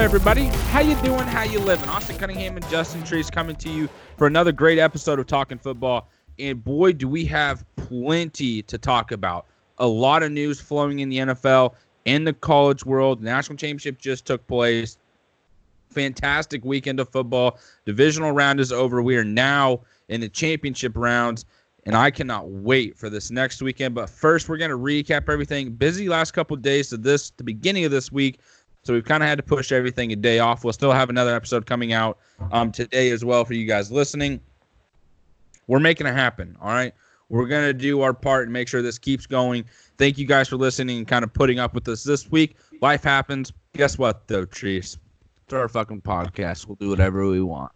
Everybody? How you doing? How you living? Austin Cunningham and Justin Trees coming to you for another great episode of Talking Football. And boy, do we have plenty to talk about. A lot of news flowing in the NFL and the college world. The national championship just took place. Fantastic weekend of football. Divisional round is over. We are now in the championship rounds, and I cannot wait for this next weekend. But first, we're going to recap everything. Busy last couple days to this, the beginning of this week. So we've kind of had to push everything a day off. We'll still have another episode coming out um, today as well for you guys listening. We're making it happen. All right. We're going to do our part and make sure this keeps going. Thank you guys for listening and kind of putting up with us this week. Life happens. Guess what, though, Trees? It's our fucking podcast. We'll do whatever we want.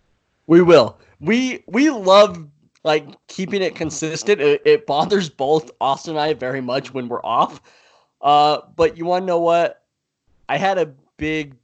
We will. We we love like keeping it consistent. It, it bothers both Austin and I very much when we're off. Uh, but you want to know what? I had a big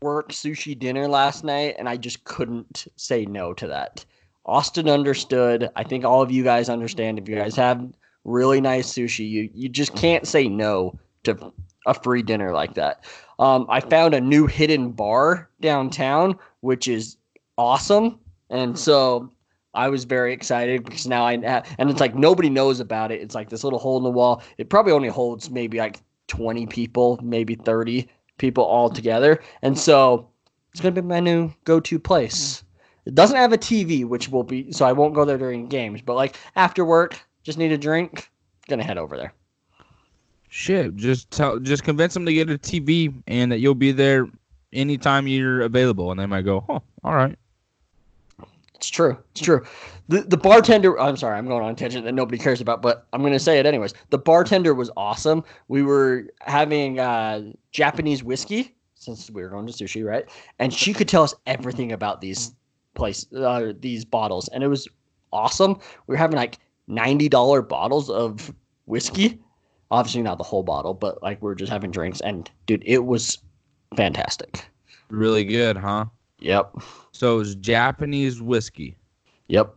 work sushi dinner last night, and I just couldn't say no to that. Austin understood. I think all of you guys understand. If you guys have really nice sushi, you you just can't say no to a free dinner like that. Um, I found a new hidden bar downtown, which is awesome, and so I was very excited because now I have, and it's like nobody knows about it. It's like this little hole in the wall. It probably only holds maybe like 20 people, maybe 30 people all together. And so it's going to be my new go to place. It doesn't have a TV, which will be, so I won't go there during games, but like after work, just need a drink, going to head over there. Shit, just tell, just convince them to get a TV and that you'll be there anytime you're available, and they might go, "Oh, all right." It's true. It's true. The the bartender. I'm sorry, I'm going on a tangent that nobody cares about, but I'm to say it anyways. The bartender was awesome. We were having uh, Japanese whiskey since we were going to sushi, right? And she could tell us everything about these place uh, these bottles, and it was awesome. We were having like ninety dollar bottles of whiskey. Obviously not the whole bottle, but like we are just having drinks, and dude, it was fantastic. Really good, huh? Yep. So it's Japanese whiskey. Yep.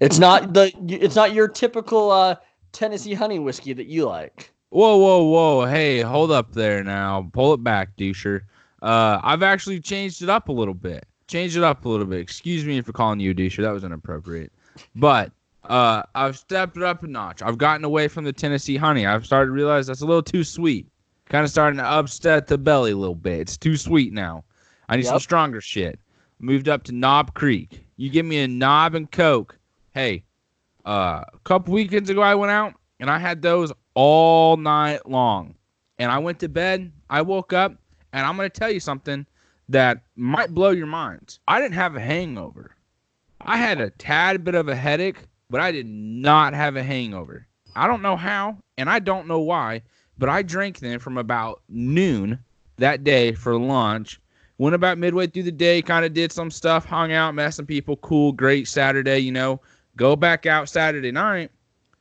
It's not the it's not your typical uh, Tennessee honey whiskey that you like. Whoa, whoa, whoa! Hey, hold up there now. Pull it back, doucher. Uh, I've actually changed it up a little bit. Changed it up a little bit. Excuse me for calling you a doucher. That was inappropriate. But uh, I've stepped it up a notch. I've gotten away from the Tennessee honey. I've started to realize that's a little too sweet. Kind of starting to upset the belly a little bit. It's too sweet now. I need yep. some stronger shit. Moved up to Knob Creek. You give me a knob and coke. Hey, uh, a couple weekends ago I went out and I had those all night long. And I went to bed. I woke up and I'm gonna tell you something that might blow your minds. I didn't have a hangover. I had a tad bit of a headache, but I did not have a hangover. I don't know how, and I don't know why, but I drank then from about noon that day for lunch Went about midway through the day, kind of did some stuff, hung out, met some people. Cool, great Saturday, you know. Go back out Saturday night,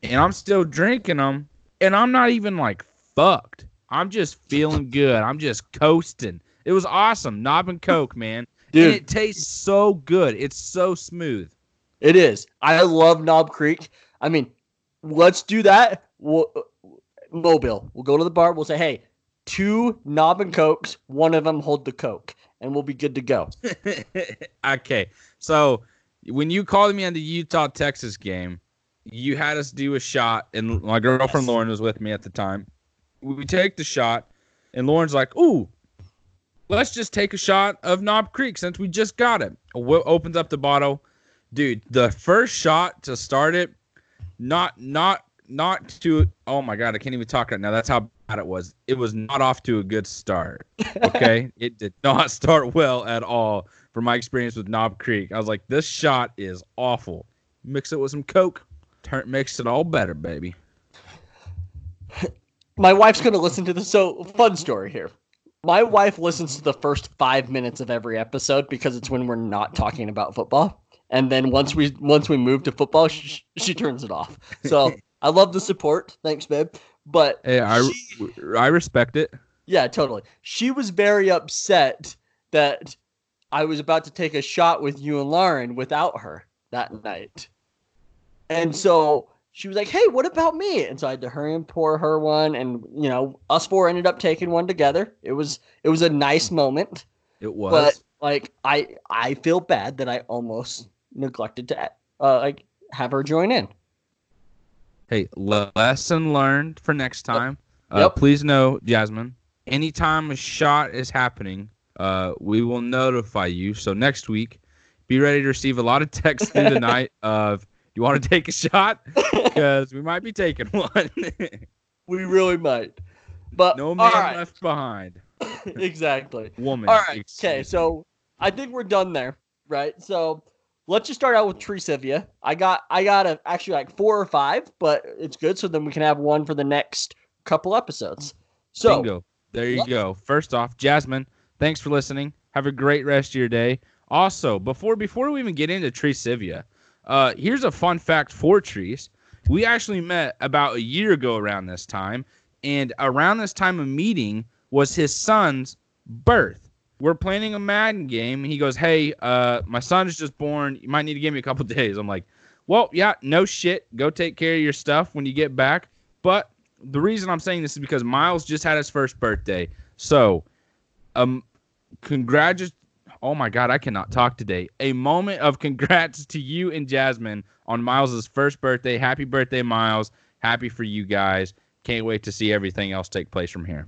and I'm still drinking them, and I'm not even like fucked. I'm just feeling good. I'm just coasting. It was awesome. Knob and Coke, man. Dude, and it tastes so good. It's so smooth. It is. I love Knob Creek. I mean, let's do that. We'll, Mobile. We'll go to the bar. We'll say, hey, two Knob and Cokes. One of them hold the Coke and we'll be good to go. okay. So when you called me on the Utah Texas game, you had us do a shot, and my girlfriend yes. Lauren was with me at the time. We take the shot, and Lauren's like, "Ooh, let's just take a shot of Knob Creek since we just got it." What Opens up the bottle, dude. The first shot to start it, not not not to. Oh my god, I can't even talk right now. That's how bad it was. It was not off to a good start. Okay, it did not start well at all. From my experience with Knob Creek, I was like, this shot is awful. Mix it with some Coke, turn makes it all better, baby. My wife's gonna listen to this. So fun story here. My wife listens to the first five minutes of every episode because it's when we're not talking about football and then once we once we move to football she, she turns it off so I love the support. Thanks, babe. But hey, I she, I respect it. Yeah, totally. She was very upset that I was about to take a shot with you and Lauren without her that night. And so she was like, "Hey, what about me?" And so I had to hurry and pour her one, and you know, us four ended up taking one together. It was it was a nice moment, It was. but like I I feel bad that I almost neglected to uh, like have her join in. Hey, lesson learned for next time. Uh, Yep. Please know, Jasmine, anytime a shot is happening, uh, we will notify you. So next week, be ready to receive a lot of texts through the night of, you want to take a shot? Because we might be taking one. We really might, but no man right, left behind. exactly. Woman. All right. Okay. So I think we're done there, right? So let's just start out with Tricivia. I got I got a, actually like four or five, but it's good. So then we can have one for the next couple episodes. So Bingo. There you go. First off, Jasmine, thanks for listening. Have a great rest of your day. Also, before before we even get into Tricivia, uh, here's a fun fact for Trees. We actually met about a year ago around this time, and around this time of meeting was his son's birth. We're planning a Madden game. He goes, "Hey, uh, my son is just born. You might need to give me a couple days." I'm like, "Well, yeah, no shit. Go take care of your stuff when you get back." But the reason I'm saying this is because Miles just had his first birthday. So, um, congrats. Oh my God, I cannot talk today. A moment of congrats to you and Jasmine on Miles's first birthday. Happy birthday, Miles. Happy for you guys. Can't wait to see everything else take place from here.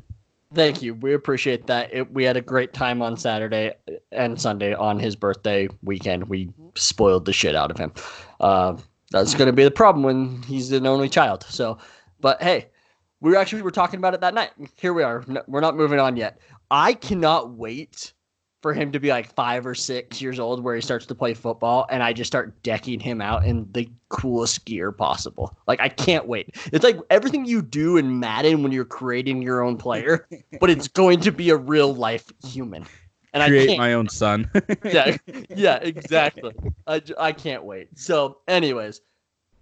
Thank you. We appreciate that. It, we had a great time on Saturday and Sunday on his birthday weekend. We spoiled the shit out of him. Uh, that's going to be the problem when he's an only child. So, but hey, we actually we were talking about it that night. Here we are. No, we're not moving on yet. I cannot wait for him to be like five or six years old, where he starts to play football, and I just start decking him out in the coolest gear possible. Like I can't wait. It's like everything you do in Madden when you're creating your own player, but it's going to be a real life human. And I Create my own son. yeah, yeah, exactly. I, I can't wait. So, anyways,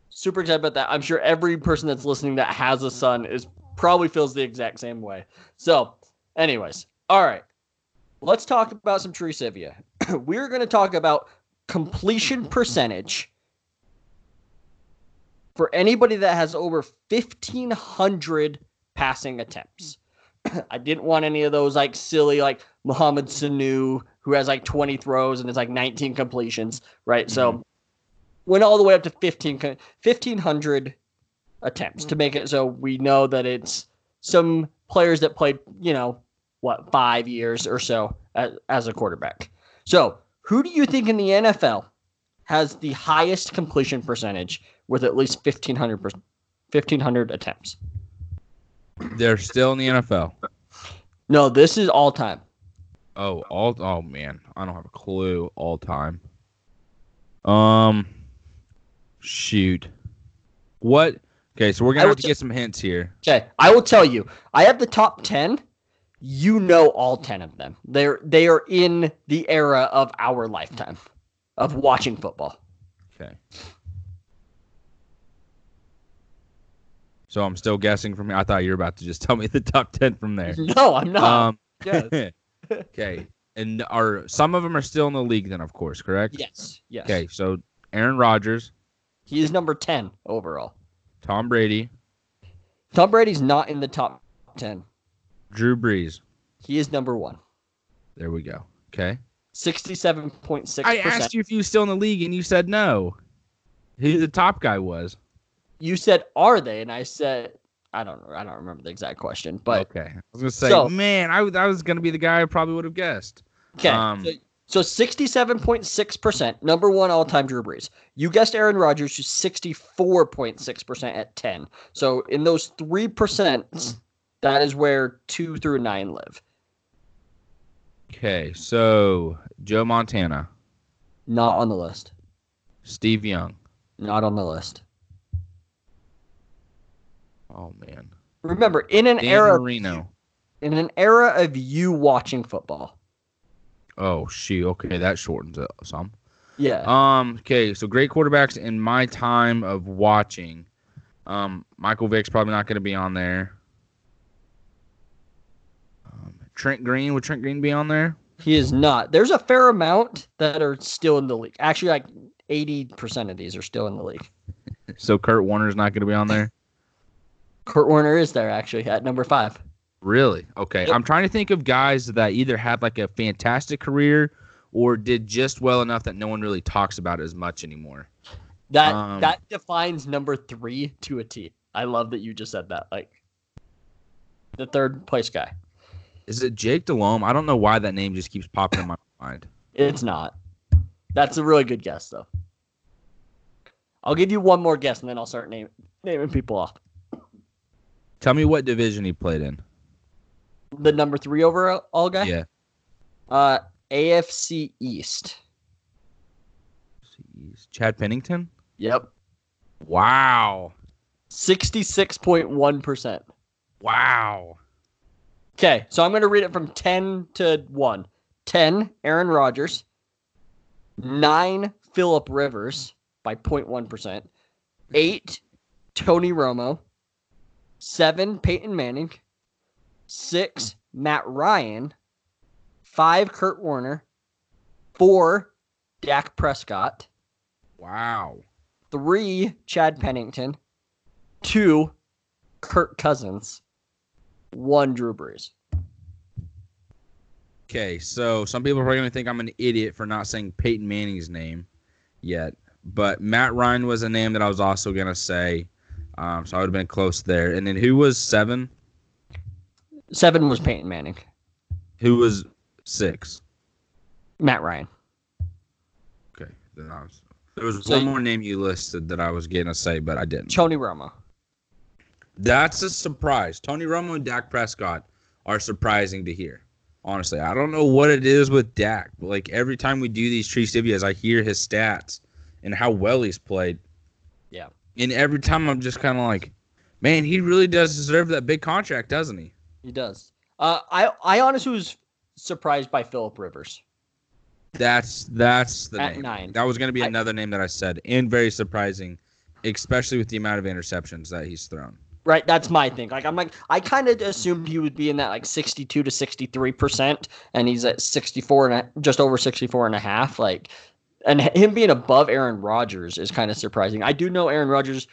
super excited about that. I'm sure every person that's listening that has a son is probably feels the exact same way. So, anyways, all right, let's talk about some Tricivia. We're going to talk about completion percentage for anybody that has over 1,500 passing attempts. I didn't want any of those like silly like Mohamed Sanu who has like 20 throws and it's like 19 completions, right? So mm-hmm. went all the way up to 15 1500 attempts to mm-hmm. make it so we know that it's some players that played, you know, what, 5 years or so as, as a quarterback. So, who do you think in the NFL has the highest completion percentage with at least 1500 per- 1500 attempts? They're still in the NFL. No, this is all time. Oh, all oh man, I don't have a clue. All time. Um, shoot. What? Okay, so we're gonna have to say- get some hints here. Okay, I will tell you. I have the top ten. You know all ten of them. They're they are in the era of our lifetime of watching football. Okay. So I'm still guessing from. I thought you were about to just tell me the top ten from there. No, I'm not. Um. Yes. okay. And are some of them are still in the league? Then, of course, correct. yes, yes. Okay. So Aaron Rodgers, He is number ten overall. Tom Brady, Tom Brady's not in the top ten. Drew Brees. He is number one. There we go. Okay. Sixty-seven point six I asked you if you were still in the league, and you said no. Who the top guy was? You said, "Are they?" And I said, "I don't know. I don't remember the exact question." But okay, I was gonna say, So- man, I, I was gonna be the guy I probably would have guessed. Okay. Um, so, so 67.6%, number one all time Drew Brees. You guessed Aaron Rodgers, who's 64.6% at 10. So in those 3%, that is where two through nine live. Okay, so Joe Montana, Not on the list. Steve Young. Not on the list. Oh man, Remember, in an Dan era Marino. in an era of you watching football. Oh shoot. Okay, that shortens it some. Yeah. Um. Okay. So great quarterbacks in my time of watching. Um. Michael Vick's probably not going to be on there. Um, Trent Green would Trent Green be on there? he is not. There's a fair amount that are still in the league. Actually, like 80% of these are still in the league. so Kurt Warner's not going to be on there. Kurt Warner is there actually at number five. Really? Okay. Yep. I'm trying to think of guys that either had like a fantastic career or did just well enough that no one really talks about as much anymore. That Um, that defines number three to a T. I love that you just said that. Like the third place guy. Is it Jake Delhomme? I don't know why that name just keeps popping in my mind. It's not. That's a really good guess though. I'll give you one more guess and then I'll start name, naming people off. Tell me what division he played in. The number three overall guy. Yeah. Uh, AFC East. Jeez. Chad Pennington? Yep. Wow. Sixty-six point one percent. Wow. Okay, so I'm going to read it from 10 to 1. 10, Aaron Rodgers. 9, Philip Rivers by 0.1%. 8, Tony Romo. 7, Peyton Manning. 6, Matt Ryan. 5, Kurt Warner. 4, Dak Prescott. Wow. 3, Chad Pennington. 2, Kirk Cousins. 1, Drew Brees. Okay, so some people are probably going to think I'm an idiot for not saying Peyton Manning's name yet, but Matt Ryan was a name that I was also going to say. Um, so I would have been close there. And then who was seven? 7 was Peyton Manning. Who was six? Matt Ryan. Okay. Then I was, there was So one more name you listed that I was going to say, but I didn't. Tony Romo. That's a surprise. Tony Romo and Dak Prescott are surprising to hear. Honestly, I don't know what it is with Dak, but like every time we do these tree civias, I hear his stats and how well he's played. Yeah. And every time I'm just kind of like, man, he really does deserve that big contract, doesn't he? He does. Uh, I I honestly was surprised by Philip Rivers. That's that's the At name. nine. That was going to be I- another name that I said, and very surprising, especially with the amount of interceptions that he's thrown. Right, that's my thing. Like I'm like I kind of assumed he would be in that like 62 to 63 percent, and he's at 64 and a, just over 64 and a half. Like, and him being above Aaron Rodgers is kind of surprising. I do know Aaron Rodgers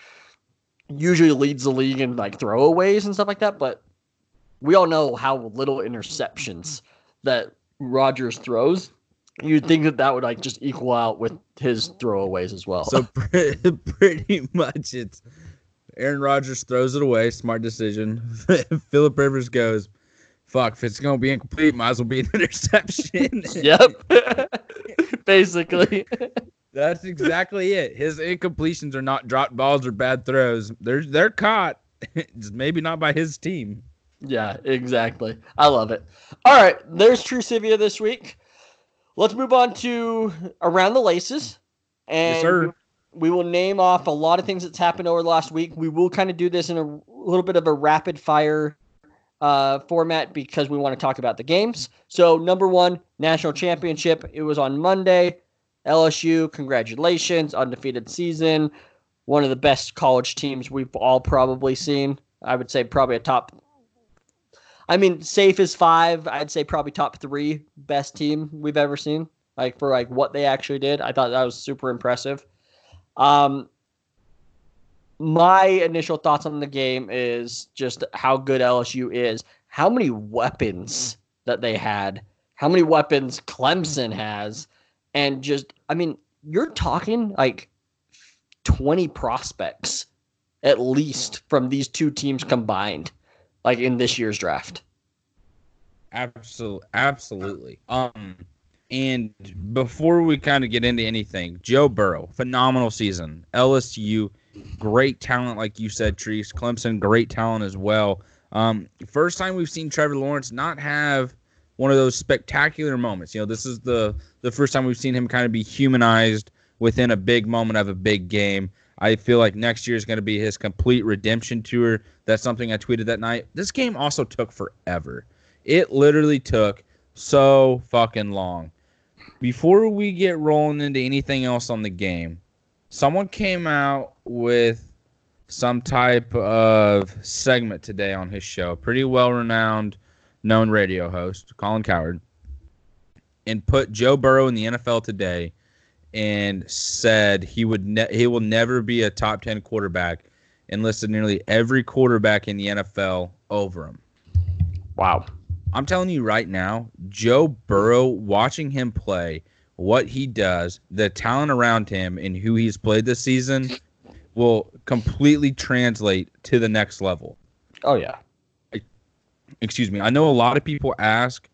usually leads the league in like throwaways and stuff like that, but we all know how little interceptions that Rodgers throws. You'd think that that would like just equal out with his throwaways as well. So pretty much it's Aaron Rodgers throws it away, smart decision. Philip Rivers goes, "Fuck, if it's gonna be incomplete, might as well be an interception." yep, basically. That's exactly it. His incompletions are not dropped balls or bad throws. They're they're caught. Maybe not by his team. Yeah, exactly. I love it. All right, there's True Civia this week. Let's move on to Around the Laces. And Yes, sir. We will name off a lot of things that's happened over the last week. We will kind of do this in a little bit of a rapid fire uh, format because we want to talk about the games. So, number one, national championship. It was on Monday. LSU, congratulations, undefeated season. One of the best college teams we've all probably seen. I would say probably a top. I mean, safe as five. I'd say probably top three best team we've ever seen. Like for like what they actually did, I thought that was super impressive. Um, my initial thoughts on the game is just how good LSU is, how many weapons that they had, how many weapons Clemson has, and just I mean, you're talking like 20 prospects at least from these two teams combined, like in this year's draft. Absolutely, absolutely. Um, and before we kind of get into anything, Joe Burrow, phenomenal season. LSU, great talent, like you said, Treese. Clemson, great talent as well. Um, first time we've seen Trevor Lawrence not have one of those spectacular moments. You know, this is the the first time we've seen him kind of be humanized within a big moment of a big game. I feel like next year is going to be his complete redemption tour. That's something I tweeted that night. This game also took forever. It literally took so fucking long. Before we get rolling into anything else on the game, someone came out with some type of segment today on his show. Pretty well renowned, known radio host, Colin Cowherd, and put Joe Burrow in the NFL today and said he would ne- he will never be a top 10 quarterback and listed nearly every quarterback in the NFL over him. Wow. I'm telling you right now, Joe Burrow, watching him play, what he does, the talent around him, and who he's played this season will completely translate to the next level. Oh yeah. Excuse me. I know a lot of people ask,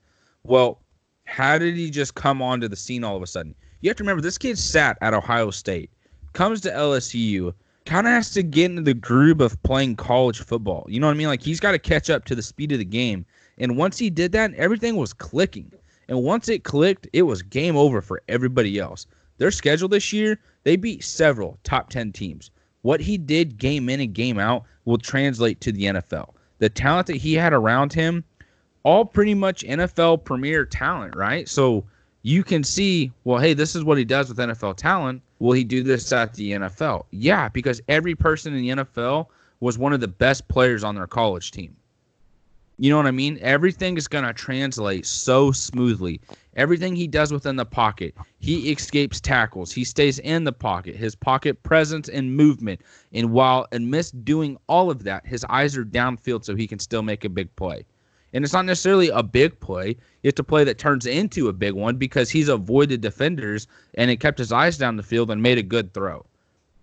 well, how did he just come onto the scene all of a sudden? You have to remember this kid sat at Ohio State, comes to LSU, kind of has to get into the groove of playing college football. You know what I mean? Like he's got to catch up to the speed of the game. And once he did that, everything was clicking. And once it clicked, it was game over for everybody else. Their schedule this year, they beat several top 10 teams. What he did game in and game out will translate to the NFL. The talent that he had around him, all pretty much NFL premier talent, right? So you can see, well, hey, this is what he does with NFL talent. Will he do this at the NFL? Yeah, because every person in the NFL was one of the best players on their college team. You know what I mean? Everything is going to translate so smoothly. Everything he does within the pocket, he escapes tackles. He stays in the pocket. His pocket presence and movement. And while amidst doing all of that, his eyes are downfield so he can still make a big play. And it's not necessarily a big play. It's a play that turns into a big one because he's avoided defenders and it kept his eyes down the field and made a good throw.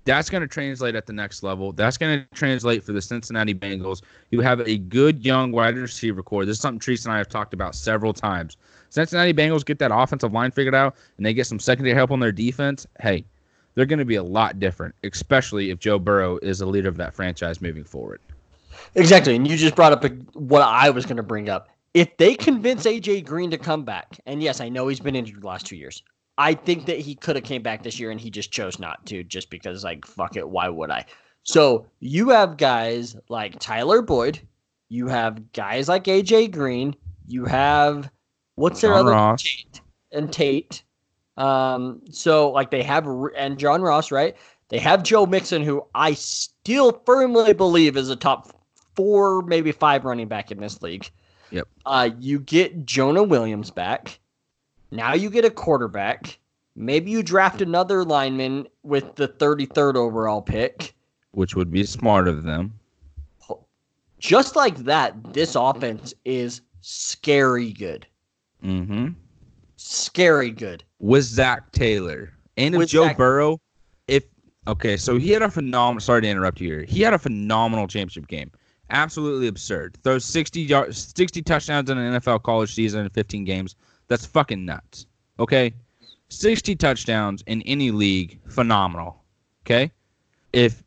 That's going to translate at the next level. That's going to translate for the Cincinnati Bengals, You have a good young wide receiver core. This is something Treese and I have talked about several times. Cincinnati Bengals get that offensive line figured out and they get some secondary help on their defense. Hey, they're going to be a lot different, especially if Joe Burrow is the leader of that franchise moving forward. Exactly. And you just brought up what I was going to bring up. If they convince AJ Green to come back, and yes, I know he's been injured the last two years. I think that he could have came back this year and he just chose not to just because like fuck it, why would I? So you have guys like Tyler Boyd, you have guys like AJ Green, you have what's their John other Ross. Tate and Tate. Um, so like they have and John Ross, right? They have Joe Mixon, who I still firmly believe is a top four, maybe five running back in this league. Yep. Uh, you get Jonah Williams back. Now you get a quarterback. Maybe you draft another lineman with the 33rd overall pick. Which would be smart of them. Just like that, this offense is scary good. Mm-hmm. Scary good. with Zac Taylor and if With Joe Zach- Burrow, if okay, so he had a phenomenal. Sorry to interrupt you here. He had a phenomenal championship game. Absolutely absurd. Throws 60 yards, 60 touchdowns in an NFL college season in 15 games. That's fucking nuts. Okay, 60 touchdowns in any league, phenomenal. Okay, if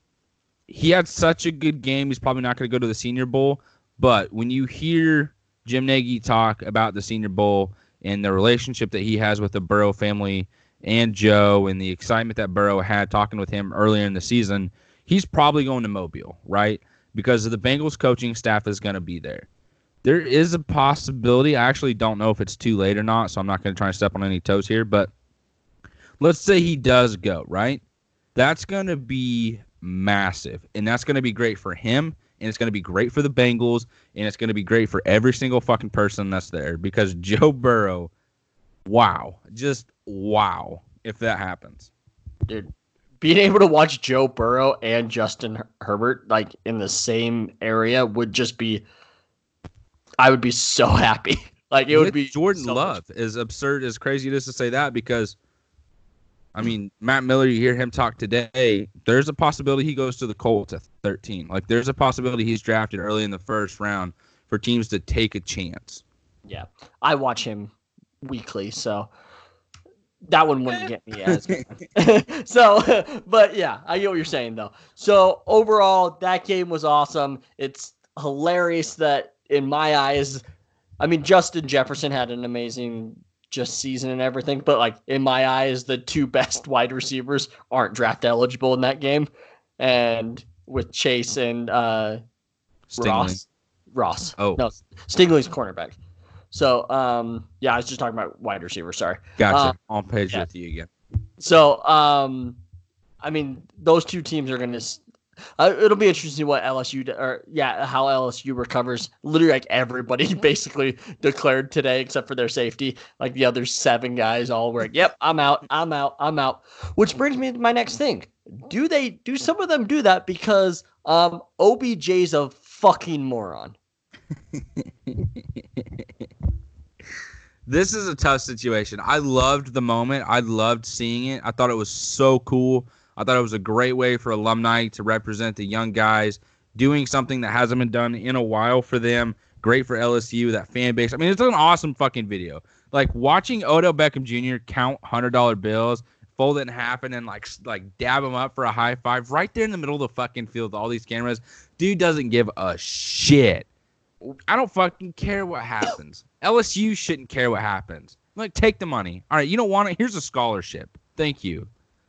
he had such a good game, he's probably not going to go to the Senior Bowl. But when you hear Jim Nagy talk about the Senior Bowl and the relationship that he has with the Burrow family and Joe and the excitement that Burrow had talking with him earlier in the season, he's probably going to Mobile, right? Because the Bengals coaching staff is going to be there. There is a possibility. I actually don't know if it's too late or not, so I'm not going to try and step on any toes here. But let's say he does go, right? That's going to be massive, and that's going to be great for him, and it's going to be great for the Bengals, and it's going to be great for every single fucking person that's there because Joe Burrow, wow, just wow, if that happens. Dude, being able to watch Joe Burrow and Justin Herbert like in the same area would just be I would be so happy. Like it would be Jordan so much- Love, as absurd as crazy it is to say that because. I mean, Matt Miller, you hear him talk today. There's a possibility he goes to the Colts at 13. Like, there's a possibility he's drafted early in the first round for teams to take a chance. Yeah. I watch him weekly, so that one wouldn't get me as much. so but yeah, I get what you're saying though. So overall, that game was awesome. It's hilarious that in my eyes, I mean Justin Jefferson had an amazing just season and everything, but like in my eyes, the two best wide receivers aren't draft eligible in that game. And with Chase and uh Stingley. Ross. Ross. Oh. No, Stingley's cornerback. So um yeah, I was just talking about wide receiver, sorry. Gotcha. Uh, On page yeah. with you again. So, um, I mean, those two teams are going to. Uh, it'll be interesting what LSU d- or yeah, how LSU recovers. Literally, like everybody basically declared today, except for their safety. Like the other seven guys, all were like, "Yep, I'm out, I'm out, I'm out." Which brings me to my next thing. Do they? Do some of them do that because um OBJ's a fucking moron? this is a tough situation. I loved the moment. I loved seeing it. I thought it was so cool. I thought it was a great way for alumni to represent the young guys doing something that hasn't been done in a while for them. Great for LSU, that fan base. I mean, it's an awesome fucking video. Like watching Odell Beckham Jr. count hundred dollar bills, fold it in half, and then like like dab him up for a high five right there in the middle of the fucking field with all these cameras. Dude doesn't give a shit. I don't fucking care what happens. LSU shouldn't care what happens. Like, take the money. All right, you don't want it. Here's a scholarship. Thank you.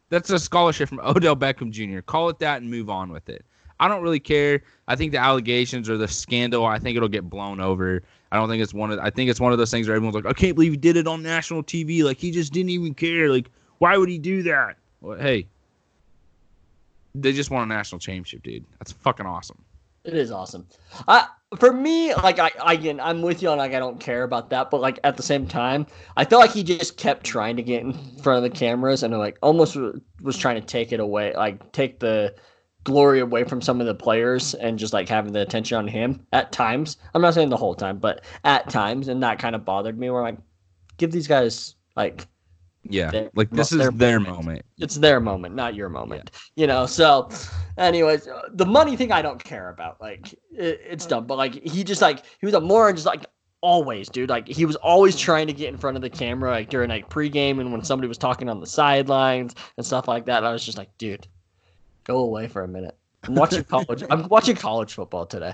That's a scholarship from Odell Beckham Jr. Call it that and move on with it. I don't really care. I think the allegations or the scandal, I think it'll get blown over. I don't think it's one of I think it's one of those things where everyone's like, I can't believe he did it on national TV. Like he just didn't even care. Like, why would he do that? Well, hey. They just won a national championship, dude. That's fucking awesome. It is awesome. I for me, like I, I again, I'm with you on like I don't care about that, but like at the same time, I feel like he just kept trying to get in front of the cameras and like almost was trying to take it away, like take the glory away from some of the players and just like having the attention on him at times. I'm not saying the whole time, but at times, and that kind of bothered me. Where I'm like, give these guys like yeah, their- like this is their moment. moment. it's their moment, not your moment. You know. So, anyways, uh, the money thing I don't care about. Like, it, it's dumb. But like, he just like he was a moron, just like always, dude. Like, he was always trying to get in front of the camera, like during like pregame and when somebody was talking on the sidelines and stuff like that. I was just like, dude, go away for a minute. I'm watching college. I'm watching college football today.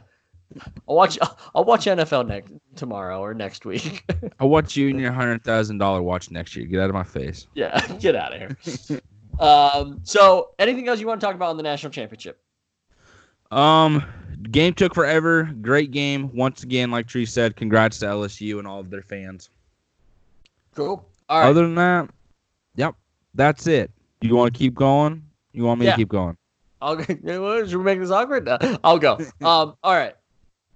I'll watch. I'll watch NFL next tomorrow or next week. I'll watch you and your hundred thousand dollar watch next year. Get out of my face. yeah, get out of here. Um, so, anything else you want to talk about on the national championship? Um, game took forever. Great game once again. Like Tree said, congrats to LSU and all of their fans. Cool. All right. Other than that, yep, that's it. Do you want to keep going? You want me Yeah. to keep going? I'll go. Should we make this awkward? No, I'll go. Um. All right.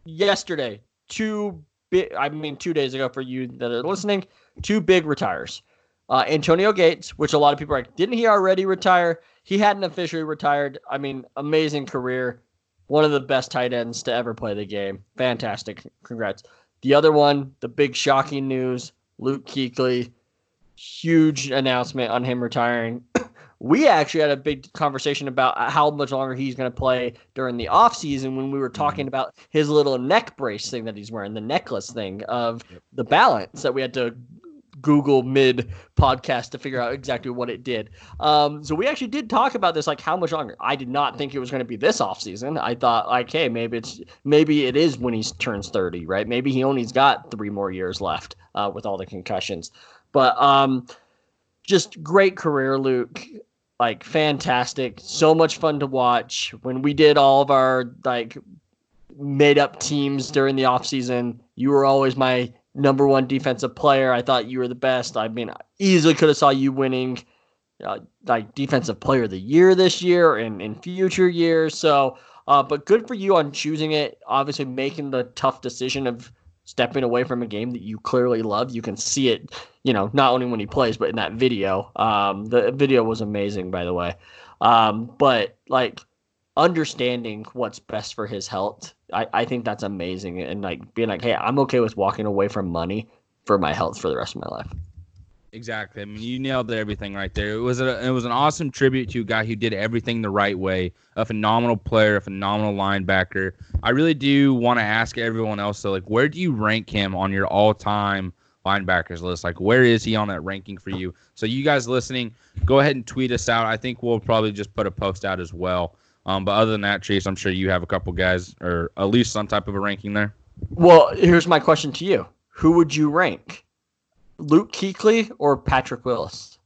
Yesterday, two big. I mean, two days ago for you that are listening, two big retires. Uh, Antonio Gates, which a lot of people are like, didn't he already retire? He hadn't officially retired. I mean, amazing career. One of the best tight ends to ever play the game. Fantastic. Congrats. The other one, the big shocking news Luke Kuechly. Huge announcement on him retiring. we actually had a big conversation about how much longer he's going to play during the offseason when we were talking about his little neck brace thing that he's wearing, the necklace thing of the balance that we had to Google mid podcast to figure out exactly what it did. Um, so we actually did talk about this, like how much longer. I did not think it was going to be this offseason. I thought, like, hey, maybe it's maybe it is when he turns 30, right? Maybe he only's got three more years left uh, with all the concussions. But um, just great career, Luke. Like fantastic, so much fun to watch. When we did all of our like made up teams during the offseason, you were always my number one defensive player. I thought you were the best. I mean, I easily could have saw you winning uh, like defensive player of the year this year and in future years. So, uh, but good for you on choosing it. Obviously, making the tough decision of stepping away from a game that you clearly love. You can see it, you know, not only when he plays, but in that video. Um, the video was amazing, by the way. Um, but like understanding what's best for his health, I, I think that's amazing. And like being like, hey, I'm okay with walking away from money for my health for the rest of my life. Exactly. I mean, you nailed everything right there. It was a it was an awesome tribute to a guy who did everything the right way. A phenomenal player, a phenomenal linebacker. I really do want to ask everyone else though, like, where do you rank him on your all-time linebackers list? Like, where is he on that ranking for you? So you guys listening, go ahead and tweet us out. I think we'll probably just put a post out as well. Um, but other than that, Chase, I'm sure you have a couple guys or at least some type of a ranking there. Well, here's my question to you: Who would you rank, Luke Kuechly or Patrick Willis?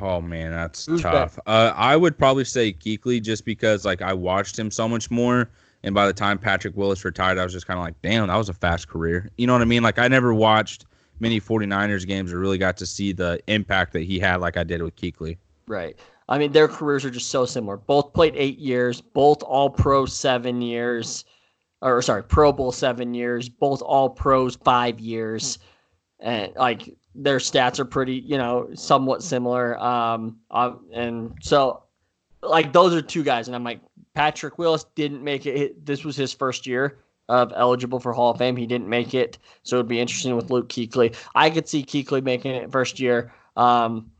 Oh man, that's Who's tough. Uh, I would probably say Kuechly just because like I watched him so much more, and by the time Patrick Willis retired, I was just kind of like, damn, that was a fast career. You know what I mean? Like I never watched many 49ers games or really got to see the impact that he had like I did with Kuechly. Right. I mean, their careers are just so similar. Both played eight years, both all pro seven years, or sorry, Pro Bowl seven years, both all pros five years. And like their stats are pretty, you know, somewhat similar. Um, and so like those are two guys. And I'm like, Patrick Willis didn't make it. This was his first year of eligible for Hall of Fame. He didn't make it. So it'd be interesting with Luke Kuechly. I could see Kuechly making it first year. Um,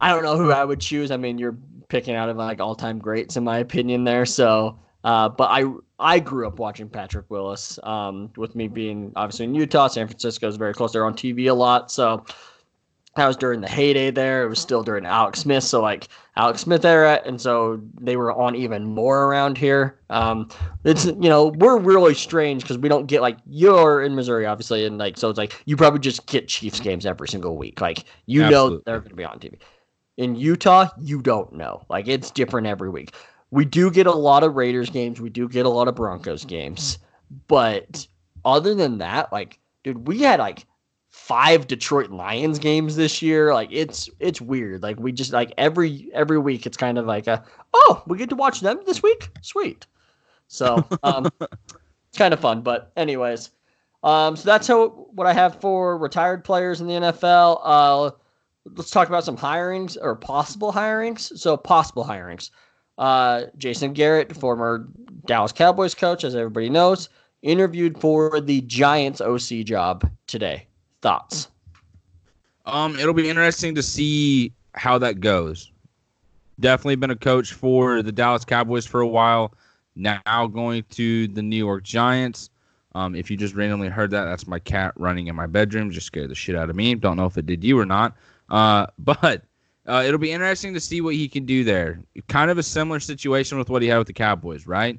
I don't know who I would choose. I mean, you're picking out of like all time greats in my opinion there. So, uh, but I I grew up watching Patrick Willis. Um, with me being obviously in Utah, San Francisco is very close. They're on TV a lot, so that was during the heyday there. It was still during Alex Smith, so like Alex Smith era, and so they were on even more around here. Um, it's you know we're really strange because we don't get like you're in Missouri obviously, and like so it's like you probably just get Chiefs games every single week. Like you Absolutely. know they're going to be on TV. In Utah, you don't know. Like it's different every week. We do get a lot of Raiders games. We do get a lot of Broncos games. But other than that, like, dude, we had like five Detroit Lions games this year. Like it's it's weird. Like we just like every every week it's kind of like a oh, we get to watch them this week? Sweet. So um it's kind of fun. But anyways, um so that's how what I have for retired players in the NFL. Uh let's talk about some hirings or possible hirings. So possible hirings. Uh, Jason Garrett, former Dallas Cowboys coach, as everybody knows, interviewed for the Giants OC job today. Thoughts? Um, it'll be interesting to see how that goes. Definitely been a coach for the Dallas Cowboys for a while. Now going to the New York Giants. Um, if you just randomly heard that, that's my cat running in my bedroom. Just scared the shit out of me. Don't know if it did you or not. Uh, but uh, it'll be interesting to see what he can do there. Kind of a similar situation with what he had with the Cowboys, right?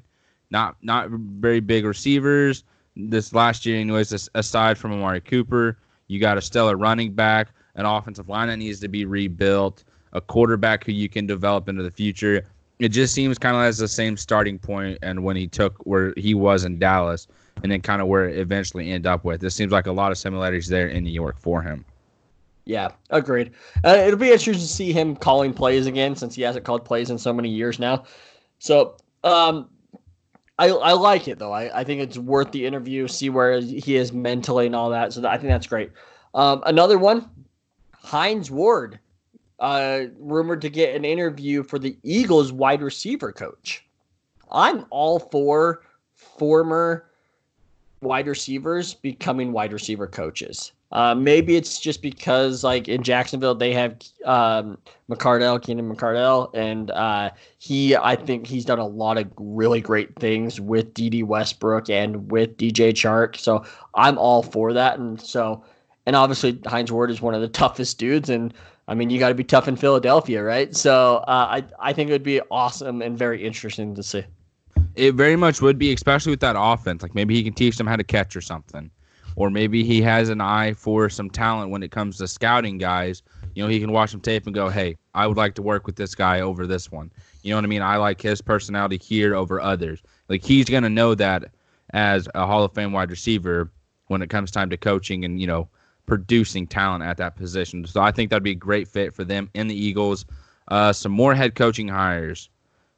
Not not very big receivers this last year, anyways. Aside from Amari Cooper, you got a stellar running back, an offensive line that needs to be rebuilt, a quarterback who you can develop into the future. It just seems kind of as the same starting point and when he took where he was in Dallas, and then kind of where it eventually ended up with. This seems like a lot of similarities there in New York for him. Yeah, agreed. Uh, it'll be interesting to see him calling plays again since he hasn't called plays in so many years now. So, um, I, I like it though. I, I think it's worth the interview, see where he is mentally and all that. So I think that's great. Um, another one, Hines Ward, uh, rumored to get an interview for the Eagles wide receiver coach. I'm all for former wide receivers becoming wide receiver coaches. Uh, maybe it's just because, like in Jacksonville, they have um, McCardell, Keenan McCardell, and uh, he, I think he's done a lot of really great things with Dede Westbrook and with DJ Chark. So I'm all for that. And so, and obviously Hines Ward is one of the toughest dudes, and I mean you got to be tough in Philadelphia, right? So uh, I, I think it would be awesome and very interesting to see. It very much would be, especially with that offense. Like maybe he can teach them how to catch or something or maybe he has an eye for some talent when it comes to scouting guys. You know, he can watch some tape and go, "Hey, I would like to work with this guy over this one." You know what I mean? I like his personality here over others. Like he's gonna know that as a Hall of Fame wide receiver when it comes time to coaching and you know producing talent at that position. So I think that'd be a great fit for them in the Eagles. Uh, some more head coaching hires.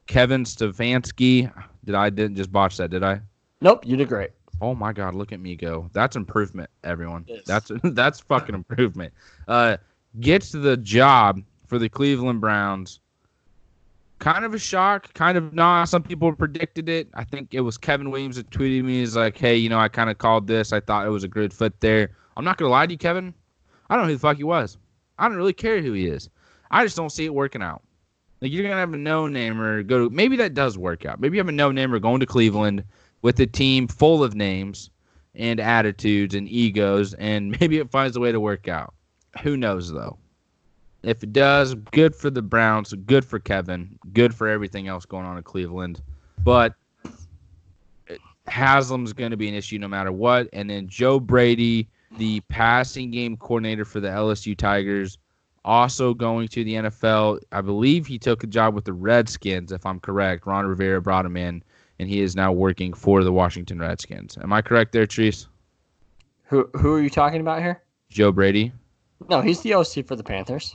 Kevin Stefanski. Did I didn't just botch that? Did I? Nope, you did great. Oh my God, look at me go. That's improvement, everyone. Yes. That's that's fucking improvement. Uh, gets the job for the Cleveland Browns. Kind of a shock, kind of not. Some people predicted it. I think it was Kevin Williams that tweeted me. He's like, "Hey, you know, I kind of called this. I thought it was a good fit there." I'm not gonna lie to you, Kevin. I don't know who the fuck he was. I don't really care who he is. I just don't see it working out. Like you're gonna have a no namer go to maybe that does work out. Maybe you have a no namer going to Cleveland with a team full of names and attitudes and egos, and maybe it finds a way to work out. Who knows, though? If it does, good for the Browns, good for Kevin, good for everything else going on in Cleveland. But Haslam's going to be an issue no matter what. And then Joe Brady, the passing game coordinator for the LSU Tigers, also going to the NFL. I believe he took a job with the Redskins, if I'm correct. Ron Rivera brought him in and he is now working for the Washington Redskins. Am I correct there, Treese? Who who are you talking about here? Joe Brady. No, he's the OC for the Panthers.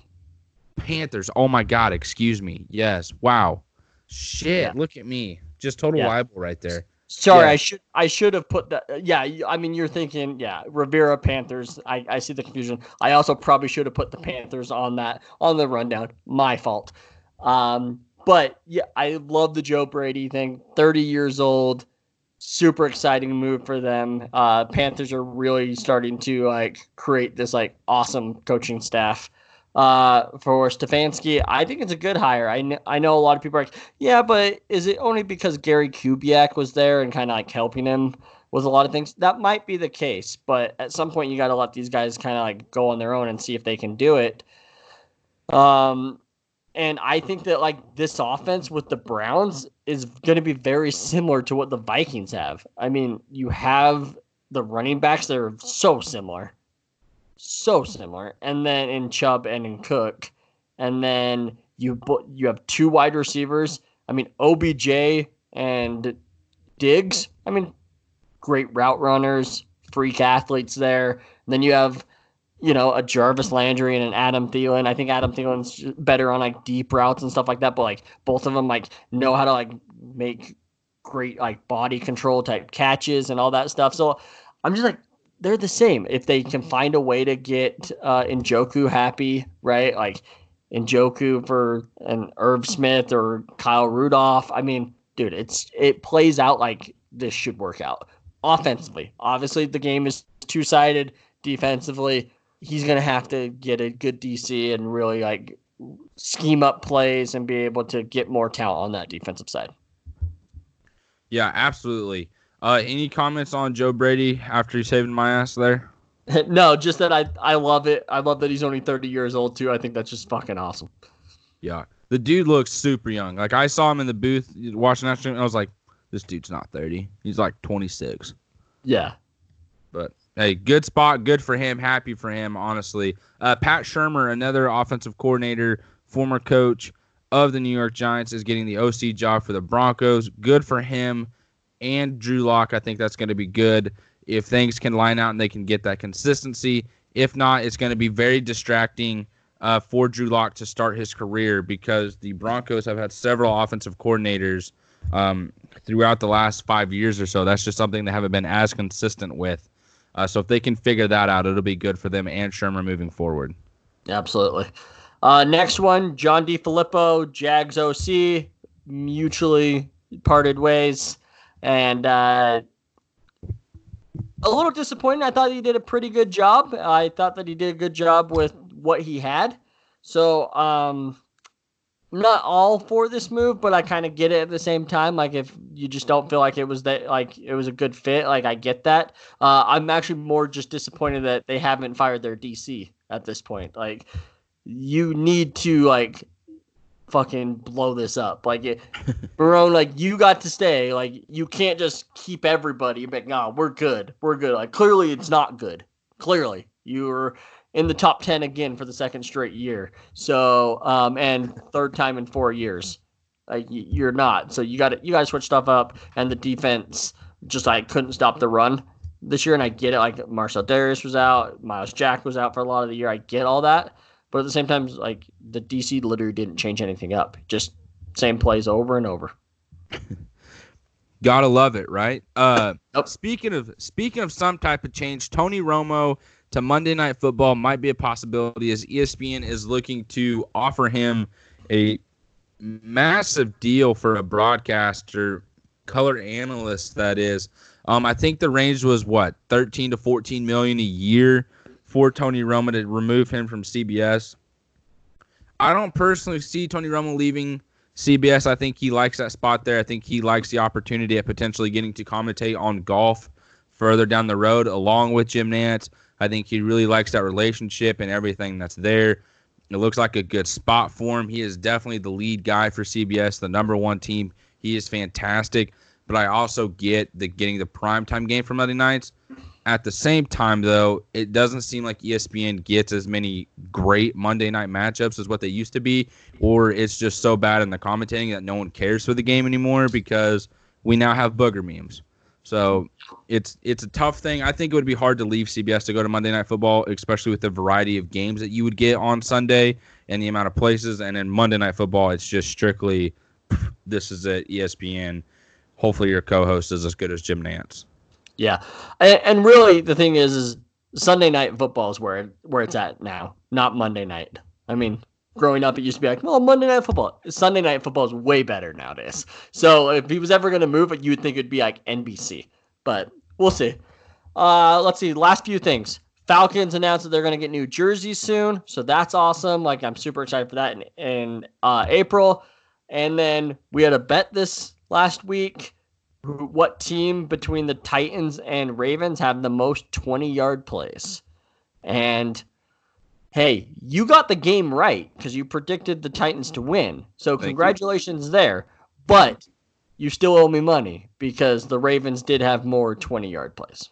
Panthers. Oh my God, excuse me. Yes. Wow. Shit. Yeah. Look at me. Just total Yeah. libel right there. Sorry, Yeah. I should I should have put that. Yeah, I mean you're thinking, yeah, Rivera Panthers. I, I see the confusion. I also probably should have put the Panthers on that on the rundown. My fault. Um, but yeah, I love the Joe Brady thing. Thirty years old, super exciting move for them. Uh, Panthers are really starting to like create this like awesome coaching staff. Uh, for Stefanski, I think it's a good hire. I, kn- I know a lot of people are like, yeah, but is it only because Gary Kubiak was there and kind of like helping him with a lot of things? That might be the case, but at some point you got to let these guys kind of like go on their own and see if they can do it. Um, and I think that like this offense with the Browns is going to be very similar to what the Vikings have. I mean, you have the running backs that are so similar, so similar, and then in Chubb and in Cook, and then you you have two wide receivers. I mean, OBJ and Diggs. I mean, great route runners, freak athletes there. And then you have, you know, a Jarvis Landry and an Adam Thielen. I think Adam Thielen's better on like deep routes and stuff like that, but like both of them like know how to like make great like body control type catches and all that stuff. So I'm just like they're the same. If they can find a way to get uh Njoku happy, right? Like Njoku for an Irv Smith or Kyle Rudolph. I mean, dude, it's it plays out like this should work out offensively. Obviously, the game is two sided. Defensively, he's gonna have to get a good DC and really like scheme up plays and be able to get more talent on that defensive side. Yeah, absolutely. Uh, any comments on Joe Brady after he's saving my ass there? no, just that I I love it. I love that he's only 30 years old too. I think that's just fucking awesome. Yeah. The dude looks super young. Like I saw him in the booth watching that stream, and I was like, this dude's not 30. He's like 26. Yeah. But hey, good spot, good for him, happy for him, honestly. Uh, Pat Shurmur, another offensive coordinator, former coach of the New York Giants, is getting the OC job for the Broncos. Good for him and Drew Lock. I think that's going to be good if things can line out and they can get that consistency. If not, it's going to be very distracting uh, for Drew Lock to start his career because the Broncos have had several offensive coordinators um, throughout the last five years or so. That's just something they haven't been as consistent with. Uh, so if they can figure that out, it'll be good for them and Shurmur moving forward. Absolutely. Uh, next one, John DeFilippo, Jags OC, mutually parted ways, and uh, a little disappointing. I thought he did a pretty good job. I thought that he did a good job with what he had. So, um, I'm not all for this move, but I kind of get it at the same time. Like if you just don't feel like it was that like it was a good fit, like I get that. Uh, I'm actually more just disappointed that they haven't fired their DC at this point. Like you need to like fucking blow this up. Like it, Barone, like you got to stay. Like you can't just keep everybody. But no, we're good. We're good. Like clearly it's not good. Clearly you're in the top 10 again for the second straight year. So, um, and third time in four years. Like you're not. So you got to you to switch stuff up. And the defense just like couldn't stop the run this year. And I get it. Like Marcell Dareus was out, Myles Jack was out for a lot of the year. I get all that. But at the same time, like the DC literally didn't change anything up. Just same plays over and over. Gotta love it, right? Uh, Yep. speaking of speaking of some type of change, Tony Romo to Monday Night Football might be a possibility as ESPN is looking to offer him a massive deal for a broadcaster, color analyst. That is, um, I think the range was what thirteen to fourteen million a year for Tony Romo to remove him from CBS. I don't personally see Tony Romo leaving CBS. I think he likes that spot there. I think he likes the opportunity of potentially getting to commentate on golf further down the road along with Jim Nantz. I think he really likes that relationship and everything that's there. It looks like a good spot for him. He is definitely the lead guy for CBS, the number one team. He is fantastic. But I also get the getting the primetime game for Monday nights. At the same time, though, it doesn't seem like ESPN gets as many great Monday night matchups as what they used to be, or it's just so bad in the commentating that no one cares for the game anymore because we now have booger memes. So it's it's a tough thing. I think it would be hard to leave CBS to go to Monday Night Football, especially with the variety of games that you would get on Sunday and the amount of places. And in Monday Night Football, it's just strictly this is it, ESPN. Hopefully, your co-host is as good as Jim Nantz. Yeah, and, and really the thing is, is Sunday Night Football is where where it's at now, not Monday night. I mean, growing up, it used to be like, well, Monday Night Football. Sunday Night Football is way better nowadays. So if he was ever going to move it, you would think it'd be like NBC. But we'll see. Uh, let's see. Last few things. Falcons announced that they're going to get new jerseys soon. So that's awesome. Like, I'm super excited for that in, in uh, April. And then we had a bet this last week. What team between the Titans and Ravens have the most 20 yard plays? And hey, you got the game right because you predicted the Titans to win. So Thank congratulations you. there. But you still owe me money because the Ravens did have more 20 yard plays.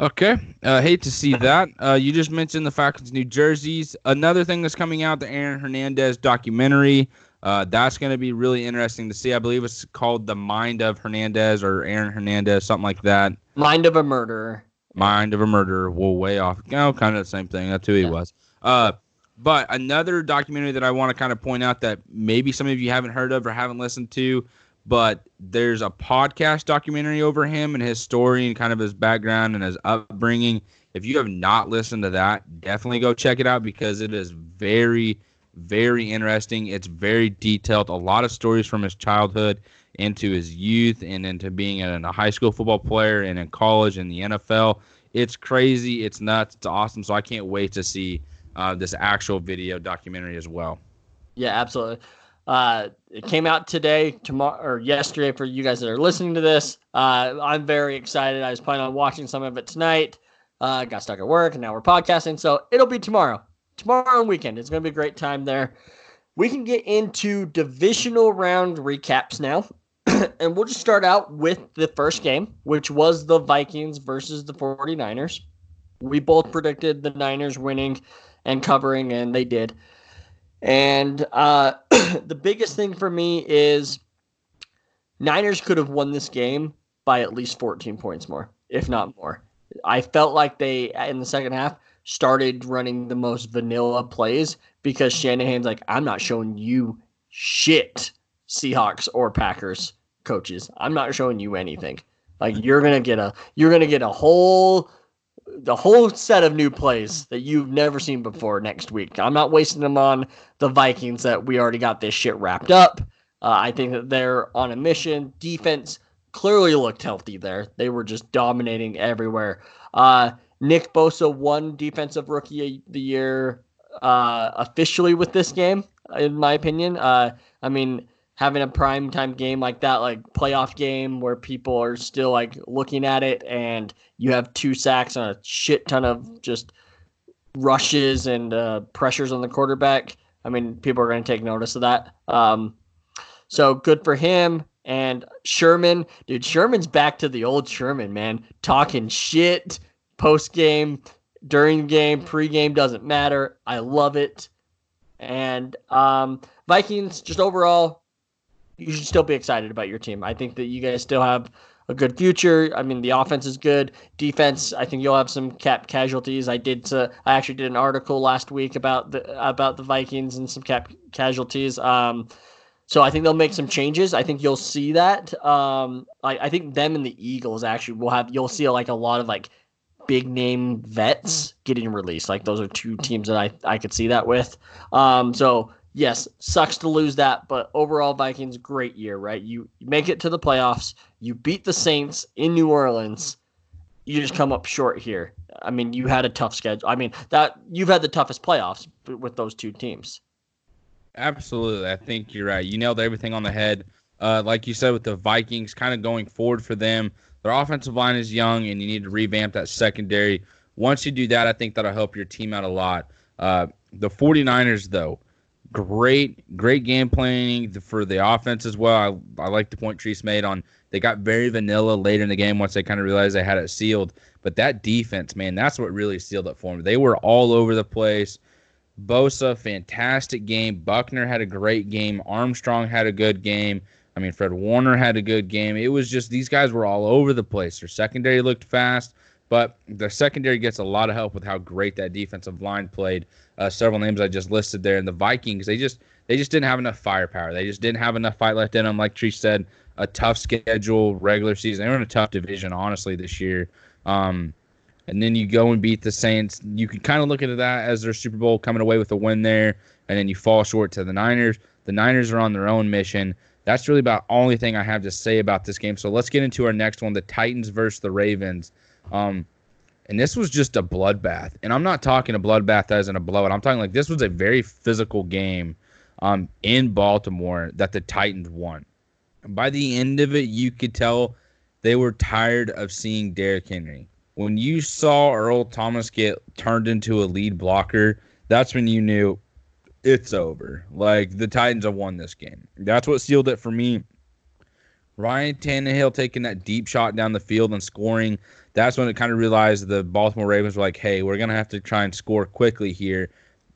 Okay. Uh, hate to see that. Uh, you just mentioned the Falcons' New Jerseys. Another thing that's coming out, the Aaron Hernandez documentary. Uh, that's going to be really interesting to see. I believe it's called The Mind of Hernandez or Aaron Hernandez, something like that. Mind of a Murderer. Mind of a Murderer. Well, way off. You No, kind of the same thing. That's who he yeah. was. Uh, but another documentary that I want to kind of point out that maybe some of you haven't heard of or haven't listened to, but there's a podcast documentary over him and his story and kind of his background and his upbringing. If you have not listened to that, definitely go check it out because it is very, very interesting. It's very detailed. A lot of stories from his childhood into his youth and into being a high school football player and in college and the NFL. It's crazy. It's nuts. It's awesome. So I can't wait to see uh, this actual video documentary as well. Yeah, absolutely. Uh, it came out today, tomorrow, or yesterday for you guys that are listening to this. Uh, I'm very excited. I was planning on watching some of it tonight. Uh, got stuck at work, and now we're podcasting, so it'll be tomorrow. Tomorrow and weekend. It's going to be a great time there. We can get into divisional round recaps now. and we'll just start out with the first game, which was the Vikings versus the 49ers. We both predicted the Niners winning and covering, and they did. And uh, the biggest thing for me is Niners could have won this game by at least 14 points more, if not more. I felt like they, in the second half, started running the most vanilla plays because Shanahan's like, I'm not showing you shit, Seahawks or Packers coaches. I'm not showing you anything. Like you're gonna get a you're gonna get a whole the whole set of new plays that you've never seen before next week. I'm not wasting them on the Vikings that we already got this shit wrapped up. Uh, I think that they're on a mission. Defense clearly looked healthy there. They were just dominating everywhere. Uh, Nick Bosa won Defensive Rookie of the Year uh, officially with this game, in my opinion. Uh, I mean, having a prime time game like that, like playoff game where people are still like looking at it and you have two sacks and a shit ton of just rushes and uh, pressures on the quarterback. I mean, people are going to take notice of that. Um, so good for him. And Sherman, dude, Sherman's back to the old Sherman, man. Talking shit post game, during game, pre game, doesn't matter. I love it. And um, Vikings, just overall, you should still be excited about your team. I think that you guys still have a good future. I mean, the offense is good. Defense, I think you'll have some cap casualties. I did. Uh, I actually did an article last week about the about the Vikings and some cap casualties. Um, so I think they'll make some changes. I think you'll see that. Um, I, I think them and the Eagles actually will have. You'll see like a lot of like big name vets getting released. Like those are two teams that I I could see that with. Um, so yes, sucks to lose that, but overall, Vikings great year, right? You, make it to the playoffs, you beat the Saints in New Orleans, you just come up short here. I mean, you had a tough schedule. I mean, that you've had the toughest playoffs with those two teams. Absolutely, I think you're right. You nailed everything on the head. Uh, like you said with the Vikings, kind of going forward for them, their offensive line is young, and you need to revamp that secondary. Once you do that, I think that'll help your team out a lot. Uh, the 49ers, though, great, great game planning for the offense as well. I, I like the point Treese made on they got very vanilla late in the game once they kind of realized they had it sealed. But that defense, man, that's what really sealed it for them. They were all over the place. Bosa, fantastic game. Buckner had a great game. Armstrong had a good game. I mean, Fred Warner had a good game. It was just these guys were all over the place. Their secondary looked fast, but their secondary gets a lot of help with how great that defensive line played. Uh, several names I just listed there, and the Vikings they just they just didn't have enough firepower. They just didn't have enough fight left in them. Like Tree said, a tough schedule, regular season. They were in a tough division, honestly, this year. Um, and then you go and beat the Saints. You can kind of look at that as their Super Bowl coming away with a win there, and then you fall short to the Niners. The Niners are on their own mission. That's really about only thing I have to say about this game. So let's get into our next one: the Titans versus the Ravens. Um, and this was just a bloodbath. And I'm not talking a bloodbath as in a blowout. I'm talking like this was a very physical game um, in Baltimore that the Titans won. By the end of it, you could tell they were tired of seeing Derrick Henry. When you saw Earl Thomas get turned into a lead blocker, that's when you knew it's over. Like the Titans have won this game. That's what sealed it for me. Ryan Tannehill taking that deep shot down the field and scoring. That's when it kind of realized the Baltimore Ravens were like, "Hey, we're gonna have to try and score quickly here."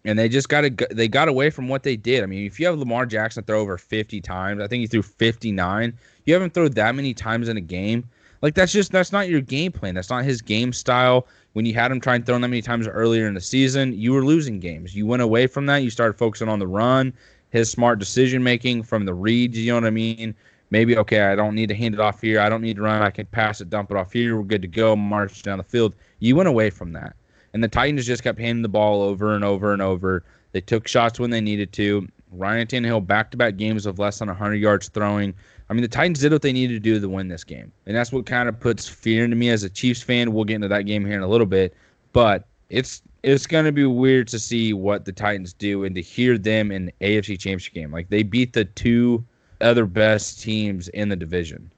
and they just got to they got away from what they did. I mean, if you have Lamar Jackson throw over 50 times, I think he threw 59. You haven't thrown that many times in a game. Like that's just that's not your game plan. That's not his game style. When you had him trying to throw that many times earlier in the season, you were losing games. You went away from that. You started focusing on the run, his smart decision making from the reads. You know what I mean? Maybe okay, I don't need to hand it off here. I don't need to run. I can pass it, dump it off here. We're good to go. March down the field. You went away from that. And the Titans just kept handing the ball over and over and over. They took shots when they needed to. Ryan Tannehill back to back games of less than 100 yards throwing. I mean, the Titans did what they needed to do to win this game. And that's what kind of puts fear into me as a Chiefs fan. We'll get into that game here in a little bit. But it's it's going to be weird to see what the Titans do and to hear them in the AFC Championship game. Like, they beat the two other best teams in the division.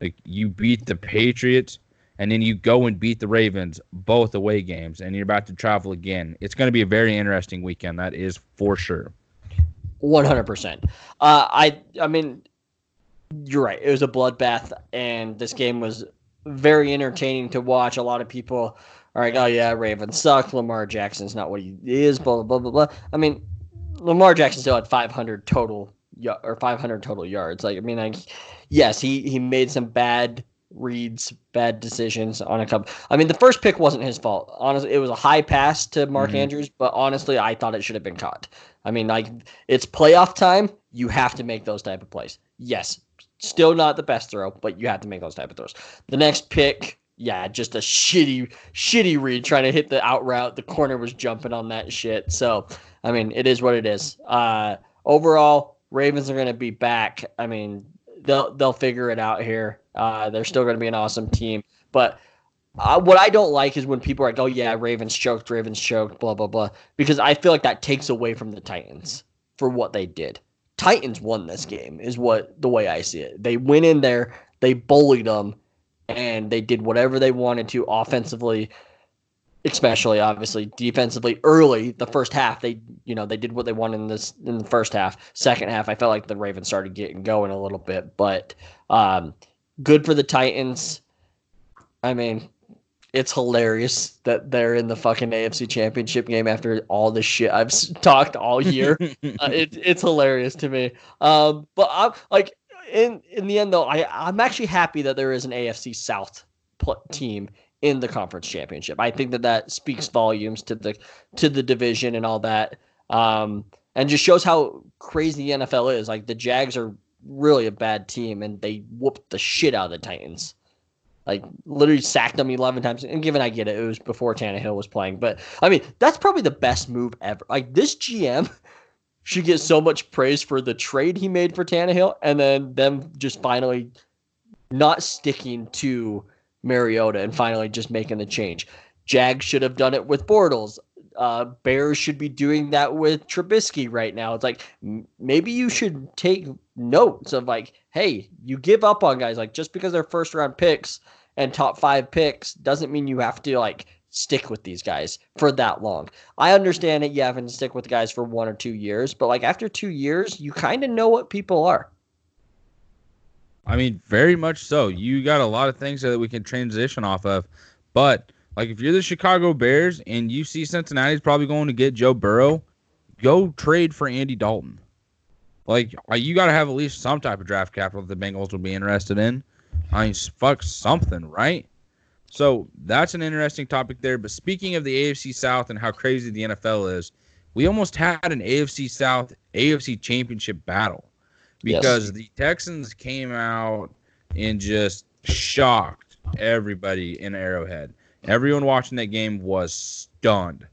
Like, you beat the Patriots and then you go and beat the Ravens both away games, and you're about to travel again. It's going to be a very interesting weekend. That is for sure. One hundred percent. Uh, I I mean, you're right. It was a bloodbath, and this game was very entertaining to watch. A lot of people are like, "Oh yeah, Ravens suck. Lamar Jackson's not what he is." Blah blah blah blah blah. I mean, Lamar Jackson still had 500 total or 500 total yards. Like I mean, like yes, he he made some bad reads bad decisions on a couple. I mean, the first pick wasn't his fault. Honestly, it was a high pass to Mark mm-hmm. Andrews, but honestly, I thought it should have been caught. I mean, like it's playoff time. You have to make those type of plays. Yes, still not the best throw, but you have to make those type of throws. The next pick, yeah, just a shitty, shitty read trying to hit the out route. The corner was jumping on that shit. So, I mean, it is what it is. Uh, overall, Ravens are going to be back. I mean, they'll they'll figure it out here. Uh, they're still going to be an awesome team. But uh, what I don't like is when people are like, "Oh yeah, Ravens choked, Ravens choked," blah blah blah, because I feel like that takes away from the Titans for what they did. Titans won this game, is what the way I see it. They went in there, they bullied them, and they did whatever they wanted to offensively especially obviously defensively early the first half they you know they did what they wanted in this in the first half. Second half i felt like the ravens started getting going a little bit but um good for the titans. I mean it's hilarious that they're in the fucking afc championship game after all the shit i've talked all year. Uh, it, it's hilarious to me. Um but i'm like in in the end though i i'm actually happy that there is an afc south team in the conference championship. I think that that speaks volumes to the to the division and all that, um, and just shows how crazy the NFL is. Like the Jags are really a bad team, and they whooped the shit out of the Titans. Like literally sacked them eleven times. And given I get it, it was before Tannehill was playing, but I mean that's probably the best move ever. Like this GM should get so much praise for the trade he made for Tannehill, and then them just finally not sticking to Mariota and finally just making the change. Jags should have done it with Bortles. Uh, Bears should be doing that with Trubisky right now. It's like maybe you should take notes of like, hey, you give up on guys like just because they're first round picks and top five picks doesn't mean you have to like stick with these guys for that long. I understand that you having to stick with guys for one or two years, but like after two years, you kind of know what people are. I mean, very much so. You got a lot of things that we can transition off of. But like if you're the Chicago Bears and you see Cincinnati's probably going to get Joe Burrow, go trade for Andy Dalton. Like uh, you got to have at least some type of draft capital that the Bengals will be interested in. I mean, fuck something, right? So that's an interesting topic there. But speaking of the AFC South and how crazy the NFL is, we almost had an AFC South AFC Championship battle because yes. the Texans came out and just shocked everybody in Arrowhead. Everyone watching that game was stunned.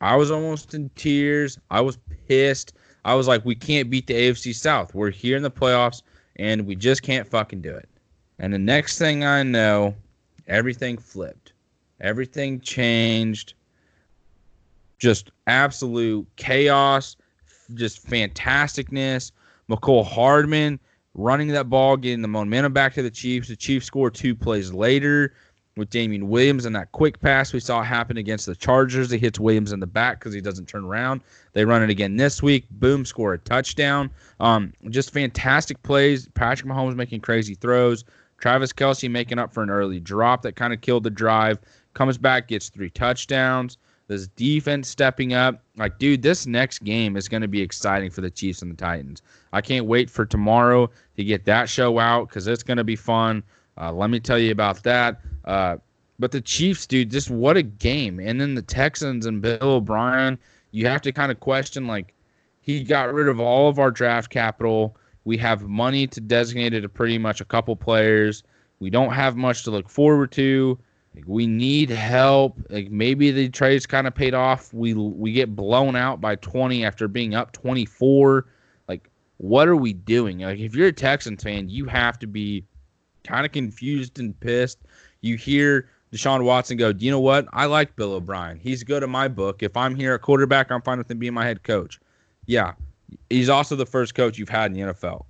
I was almost in tears. I was pissed. I was like, we can't beat the AFC South. We're here in the playoffs and we just can't fucking do it. And the next thing I know, everything flipped. Everything changed. Just absolute chaos, just fantasticness. Mecole Hardman running that ball, getting the momentum back to the Chiefs. The Chiefs score two plays later with Damien Williams and that quick pass we saw happen against the Chargers. He hits Williams in the back because he doesn't turn around. They run it again this week. Boom, score a touchdown. Um, just fantastic plays. Patrick Mahomes making crazy throws. Travis Kelce making up for an early drop that kind of killed the drive. Comes back, gets three touchdowns. This defense stepping up. Like, dude, this next game is going to be exciting for the Chiefs and the Titans. I can't wait for tomorrow to get that show out because it's going to be fun. Uh, let me tell you about that. Uh, but the Chiefs, dude, just what a game. And then the Texans and Bill O'Brien, you have to kind of question like, he got rid of all of our draft capital. We have money to designate it to pretty much a couple players. We don't have much to look forward to. Like, we need help. Like maybe the trades kind of paid off. We we get blown out by 20 after being up 24. Like what are we doing? Like if you're a Texans fan, you have to be kind of confused and pissed. You hear Deshaun Watson go, "Do you know what? I like Bill O'Brien. He's good in my book. If I'm here at quarterback, I'm fine with him being my head coach." Yeah, he's also the first coach you've had in the NFL.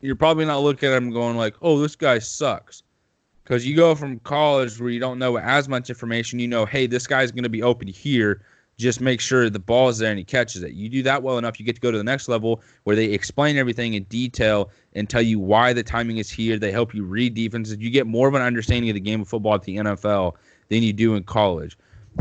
You're probably not looking at him going like, "Oh, this guy sucks." Because you go from college where you don't know as much information. You know, hey, this guy's going to be open here. Just make sure the ball is there and he catches it. You do that well enough, you get to go to the next level where they explain everything in detail and tell you why the timing is here. They help you read defenses. You get more of an understanding of the game of football at the NFL than you do in college.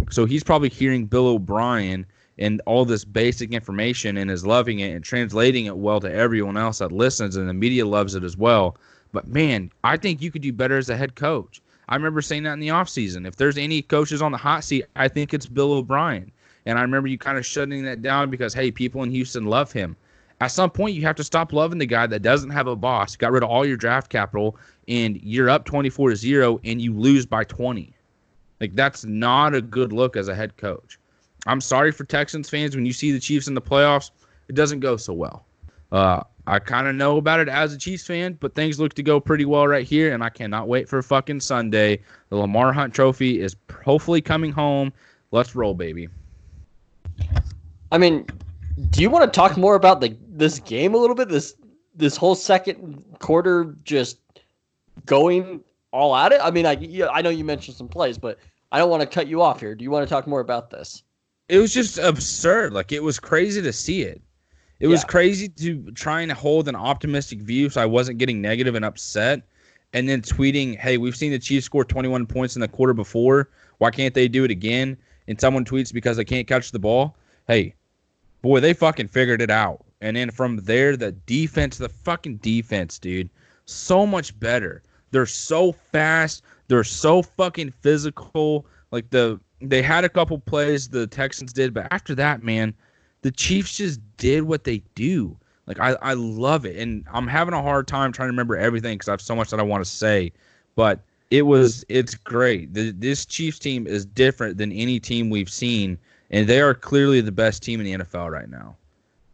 So he's probably hearing Bill O'Brien and all this basic information and is loving it and translating it well to everyone else that listens, and the media loves it as well. But man, I think you could do better as a head coach. I remember saying that in the offseason. If there's any coaches on the hot seat, I think it's Bill O'Brien. And I remember you kind of shutting that down because, hey, people in Houston love him. At some point, you have to stop loving the guy that doesn't have a boss, got rid of all your draft capital, and you're up 24 to 0 and you lose by 20. Like, that's not a good look as a head coach. I'm sorry for Texans fans when you see the Chiefs in the playoffs, it doesn't go so well. Uh, I kind of know about it as a Chiefs fan, but things look to go pretty well right here, and I cannot wait for fucking Sunday. The Lamar Hunt Trophy is hopefully coming home. Let's roll, baby. I mean, do you want to talk more about the this game a little bit? This this whole second quarter just going all at it. I mean, I I know you mentioned some plays, but I don't want to cut you off here. Do you want to talk more about this? It was just absurd. Like it was crazy to see it. It yeah. was crazy to try and hold an optimistic view so I wasn't getting negative and upset. And then tweeting, hey, we've seen the Chiefs score 21 points in the quarter before. Why can't they do it again? And someone tweets because they can't catch the ball. Hey, boy, they fucking figured it out. And then from there, the defense, the fucking defense, dude, so much better. They're so fast. They're so fucking physical. Like the they had a couple plays the Texans did, but after that, man, the Chiefs just did what they do. Like I, I love it, and I'm having a hard time trying to remember everything because I have so much that I want to say. But it was, it's great. The, this Chiefs team is different than any team we've seen, and they are clearly the best team in the NFL right now.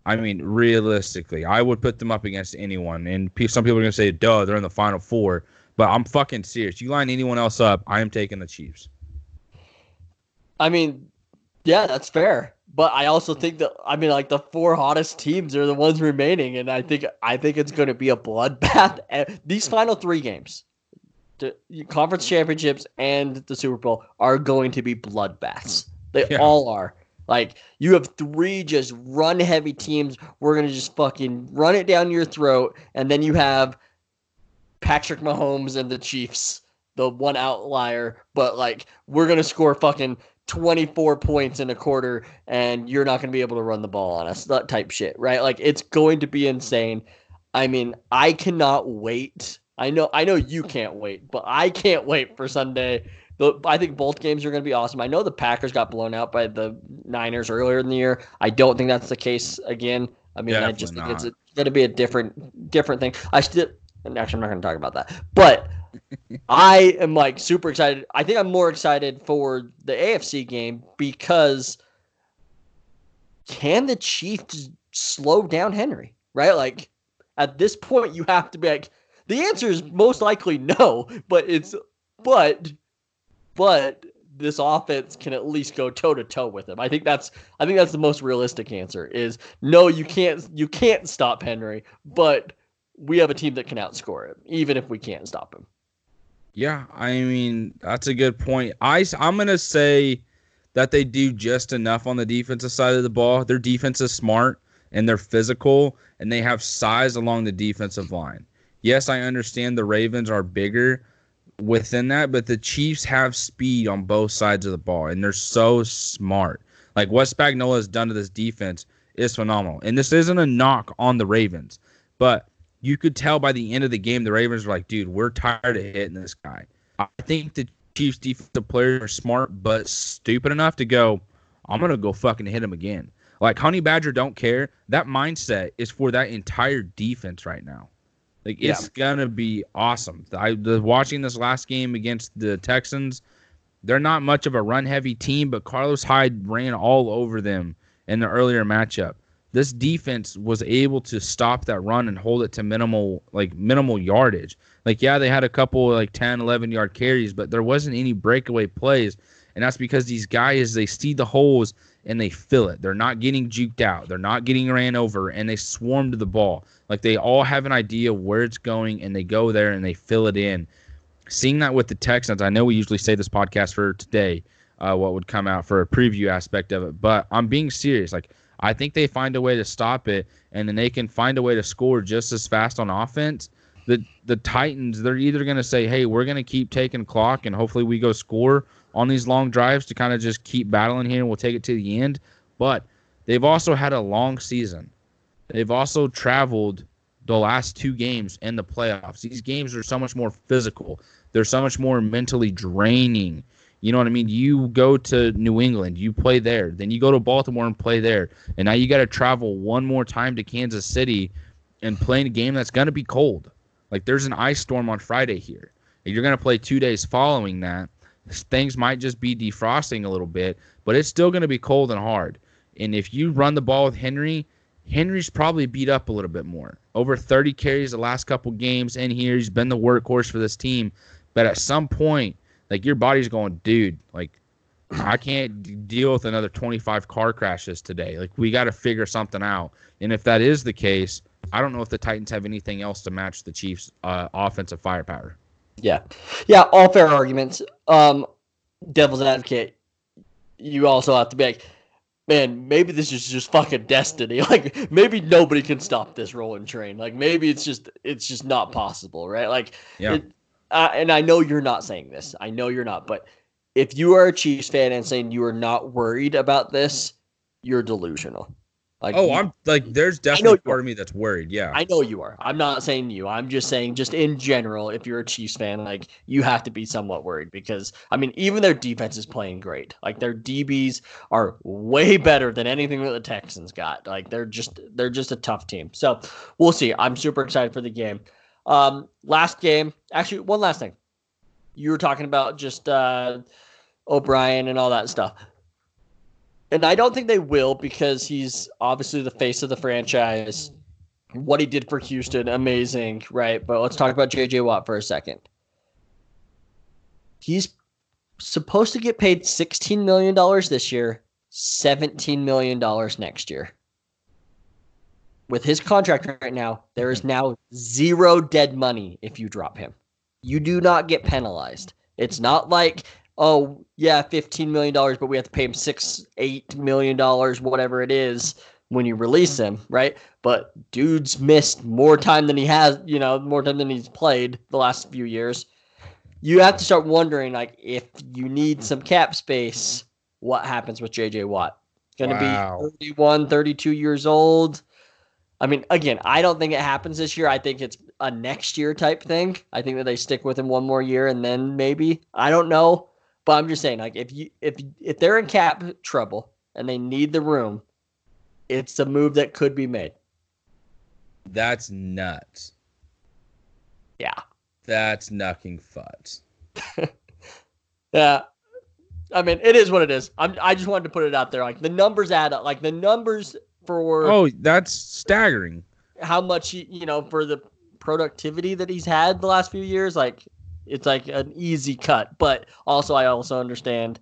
I mean, realistically, I would put them up against anyone. And some people are gonna say, "Duh, they're in the Final Four. But I'm fucking serious. You line anyone else up, I am taking the Chiefs. I mean, yeah, that's fair. But I also think that I mean like the four hottest teams are the ones remaining, and I think I think it's going to be a bloodbath. These hmm. final three games, the conference championships and the Super Bowl, are going to be bloodbaths. Hmm. They yeah. all are. Like you have three just run heavy teams. We're gonna just fucking run it down your throat, and then you have Patrick Mahomes and the Chiefs, the one outlier. But like we're gonna score fucking 24 points in a quarter and you're not going to be able to run the ball on us, that type shit, right? Like it's going to be insane. I mean, I cannot wait. I know I know you can't wait, but I can't wait for Sunday. I think both games are going to be awesome. I know the Packers got blown out by the Niners earlier in the year. I don't think that's the case again. I mean, Definitely I just think not. it's going to be a different different thing. I still actually I'm not going to talk about that. But I am like super excited. I think I'm more excited for the AFC game because can the Chiefs slow down Henry? Right? Like at this point, you have to be like the answer is most likely no, but it's but but this offense can at least go toe to toe with him. I think that's I think that's the most realistic answer is no, you can't you can't stop Henry, but we have a team that can outscore him, even if we can't stop him. Yeah, I mean that's a good point. I I'm gonna say that they do just enough on the defensive side of the ball. Their defense is smart and they're physical and they have size along the defensive line. Yes, I understand the Ravens are bigger within that, but the Chiefs have speed on both sides of the ball and they're so smart. Like what Spagnuolo has done to this defense is phenomenal. And this isn't a knock on the Ravens, but you could tell by the end of the game the Ravens were like, dude, we're tired of hitting this guy. I think the Chiefs defensive players are smart but stupid enough to go, I'm gonna go fucking hit him again. Like Honey Badger don't care. That mindset is for that entire defense right now. Like it's yeah. gonna be awesome. I was watching this last game against the Texans. They're not much of a run heavy team, but Carlos Hyde ran all over them in the earlier matchup this defense was able to stop that run and hold it to minimal like minimal yardage. Like yeah, they had a couple like 10, 11 yard carries, but there wasn't any breakaway plays. And that's because these guys they see the holes and they fill it. They're not getting juked out. They're not getting ran over and they swarm to the ball. Like they all have an idea where it's going and they go there and they fill it in. Seeing that with the Texans, I know we usually say this podcast for today, uh, what would come out for a preview aspect of it, but I'm being serious. Like I think they find a way to stop it, and then they can find a way to score just as fast on offense. The the Titans, they're either going to say, "Hey, we're going to keep taking clock, and hopefully we go score on these long drives to kind of just keep battling here, and we'll take it to the end." But they've also had a long season. They've also traveled the last two games in the playoffs. These games are so much more physical. They're so much more mentally draining. You know what I mean? You go to New England, you play there, then you go to Baltimore and play there, and now you got to travel one more time to Kansas City and play in a game that's going to be cold. Like there's an ice storm on Friday here. And you're going to play two days following that. Things might just be defrosting a little bit, but it's still going to be cold and hard. And if you run the ball with Henry, Henry's probably beat up a little bit more. Over 30 carries the last couple games in here. He's been the workhorse for this team. But at some point, like your body's going, dude, like I can't deal with another 25 car crashes today. Like we got to figure something out. And if that is the case, I don't know if the Titans have anything else to match the Chiefs' uh, offensive firepower. Yeah, yeah, all fair arguments. Um, devil's advocate, you also have to be like, man, maybe this is just fucking destiny. Like maybe nobody can stop this rolling train. Like maybe it's just it's just not possible, right? Like yeah. It, uh, and I know you're not saying this. I know you're not, but if you are a Chiefs fan and saying you are not worried about this, you're delusional. Like, oh, I'm like, there's definitely part of me that's worried. Yeah, I know you are. I'm not saying you. I'm just saying, just in general, if you're a Chiefs fan, like you have to be somewhat worried because I mean, even their defense is playing great. Like their DBs are way better than anything that the Texans got. Like they're just they're just a tough team. So we'll see. I'm super excited for the game. Um, last game, actually, one last thing. You were talking about just uh, O'Brien and all that stuff. And I don't think they will because he's obviously the face of the franchise. What he did for Houston, amazing, right? But let's talk about JJ Watt for a second. He's supposed to get paid $16 million this year, $17 million next year with his contract right now, there is now zero dead money if you drop him. You do not get penalized. It's not like, oh, yeah, $15 million, but we have to pay him six, $8 million, whatever it is when you release him, right? But dude's missed more time than he has, you know, more time than he's played the last few years. You have to start wondering, like, if you need some cap space, what happens with JJ Watt. Going to Wow. be 31, 32 years old. I mean, again, I don't think it happens this year. I think it's a next year type thing. I think that they stick with him one more year and then maybe. I don't know. But I'm just saying, like, if you if if they're in cap trouble and they need the room, it's a move that could be made. That's nuts. Yeah. That's knucking futs. Yeah. I mean, it is what it is. I'm, I just wanted to put it out there. Like the numbers add up. Like the numbers for Oh, that's staggering. how much he- you know for the productivity that he's had the last few years. Like it's like an easy cut. But also, I also understand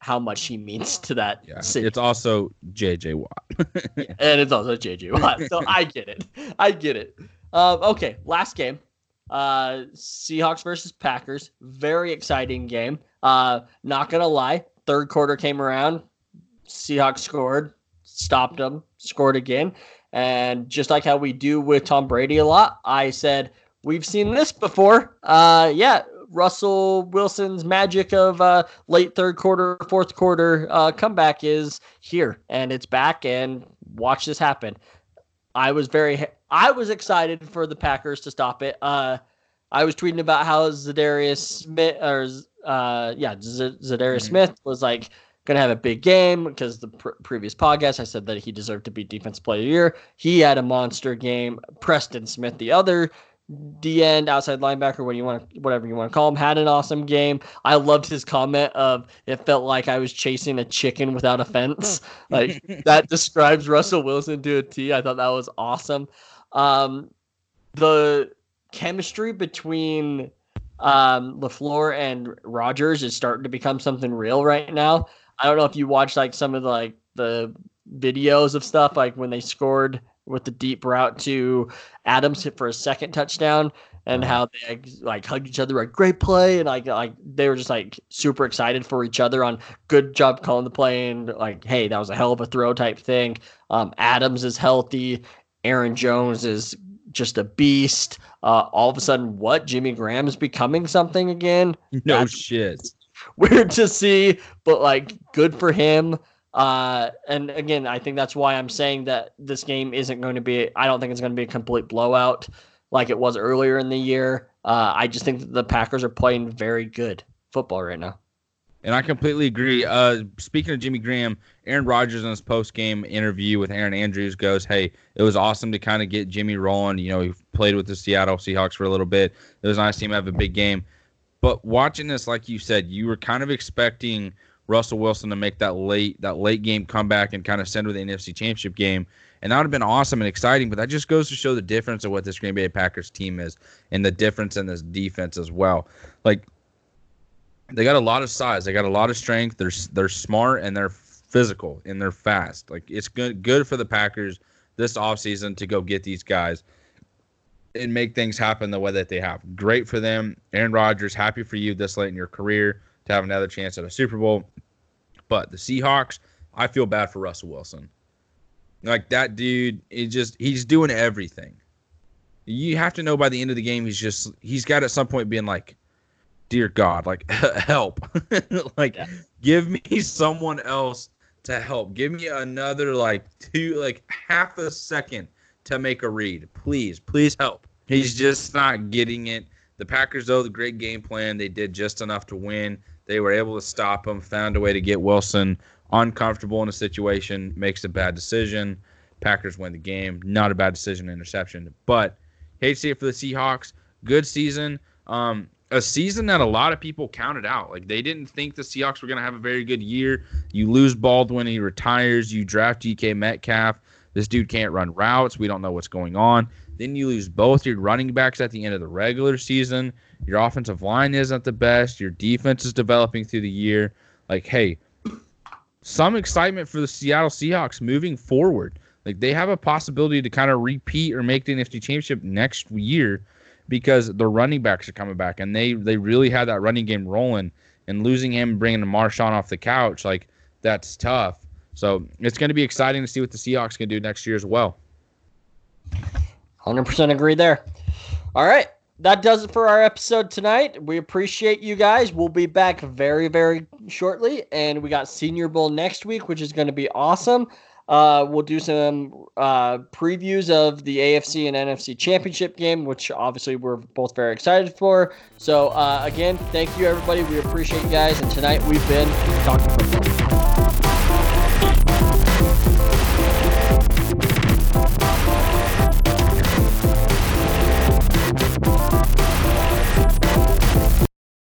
how much he means to that Yeah. city, It's also JJ Watt. and it's also JJ Watt. So I get it. I get it. Um, okay, last game. Uh, Seahawks versus Packers. Very exciting game. Uh, not gonna lie, third quarter came around. Seahawks scored, stopped them, scored again, and just like how we do with Tom Brady a lot, I said we've seen this before. Uh, yeah, Russell Wilson's magic of uh, late third quarter, fourth quarter uh, comeback is here, and it's back. And watch this happen. I was very, I was excited for the Packers to stop it. Uh, I was tweeting about how Za'Darius Smith, or uh, yeah, Z- Za'Darius Mhm. Smith was like going to have a big game because the pr- previous podcast I said that he deserved to be Defense Player of the Year. He had a monster game. Preston Smith, the other D end outside linebacker, what you want, whatever you want to call him, had an awesome game. I loved his comment of it felt like I was chasing a chicken without a fence. like that describes Russell Wilson to a T. I thought that was awesome. Um, the chemistry between um, Lafleur and Rodgers is starting to become something real right now. I don't know if you watched like some of the, like the videos of stuff like when they scored with the deep route to Adams for a second touchdown and how they like, like hugged each other like great play and like like they were just like super excited for each other on good job calling the play and like hey that was a hell of a throw type thing. Um, Adams is healthy. Aaron Jones is just a beast. Uh, all of a sudden, what Jimmy Graham is becoming something again. no That's- shit. Weird to see, but like good for him. Uh, and again, I think that's why I'm saying that this game isn't going to be. I don't think it's going to be a complete blowout like it was earlier in the year. Uh, I just think that the Packers are playing very good football right now. And I completely agree. Uh, speaking of Jimmy Graham, Aaron Rodgers in his post game interview with Erin Andrews goes, "Hey, it was awesome to kind of get Jimmy rolling. You know, he played with the Seattle Seahawks for a little bit. It was nice to see him have a big game. But watching this, like you said, you were kind of expecting Russell Wilson to make that late that late game comeback and kind of send with the NFC Championship game, and that would have been awesome and exciting. But that just goes to show the difference of what this Green Bay Packers team is, and the difference in this defense as well. Like they got a lot of size. They got a lot of strength. They're they're smart and they're physical and they're fast. Like it's good good for the Packers this offseason to go get these guys and make things happen the way that they have. Great for them. Aaron Rodgers, happy for you this late in your career to have another chance at a Super Bowl. But the Seahawks, I feel bad for Russell Wilson. Like that dude, it just he's doing everything. You have to know by the end of the game, he's just he's got at some point being like, dear God, like help, like Yeah. give me someone else to help. Give me another like two, like half a second to make a read, please, please help. He's just not getting it. The Packers, though, the great game plan. They did just enough to win. They were able to stop him, found a way to get Wilson uncomfortable in a situation, makes a bad decision. Packers win the game. Not a bad decision, interception. But hate to see it for the Seahawks. Good season. Um, a season that a lot of people counted out. Like they didn't think the Seahawks were going to have a very good year. You lose Baldwin, he retires. You draft DK Metcalf. This dude can't run routes. We don't know what's going on. Then you lose both your running backs at the end of the regular season. Your offensive line isn't the best. Your defense is developing through the year. Like, hey, some excitement for the Seattle Seahawks moving forward. Like they have a possibility to kind of repeat or make the NFC Championship next year because the running backs are coming back and they they really had that running game rolling. And losing him, bringing Marshawn off the couch, like that's tough. So it's going to be exciting to see what the Seahawks can do next year as well. 100% agree there. All right. that does it for our episode tonight. We appreciate you guys. We'll be back very, very shortly. And we got Senior Bowl next week, which is going to be awesome. Uh, we'll do some uh, previews of the AFC and NFC championship game, which obviously we're both very excited for. So, uh, again, thank you, everybody. We appreciate you guys. And tonight we've been talking football.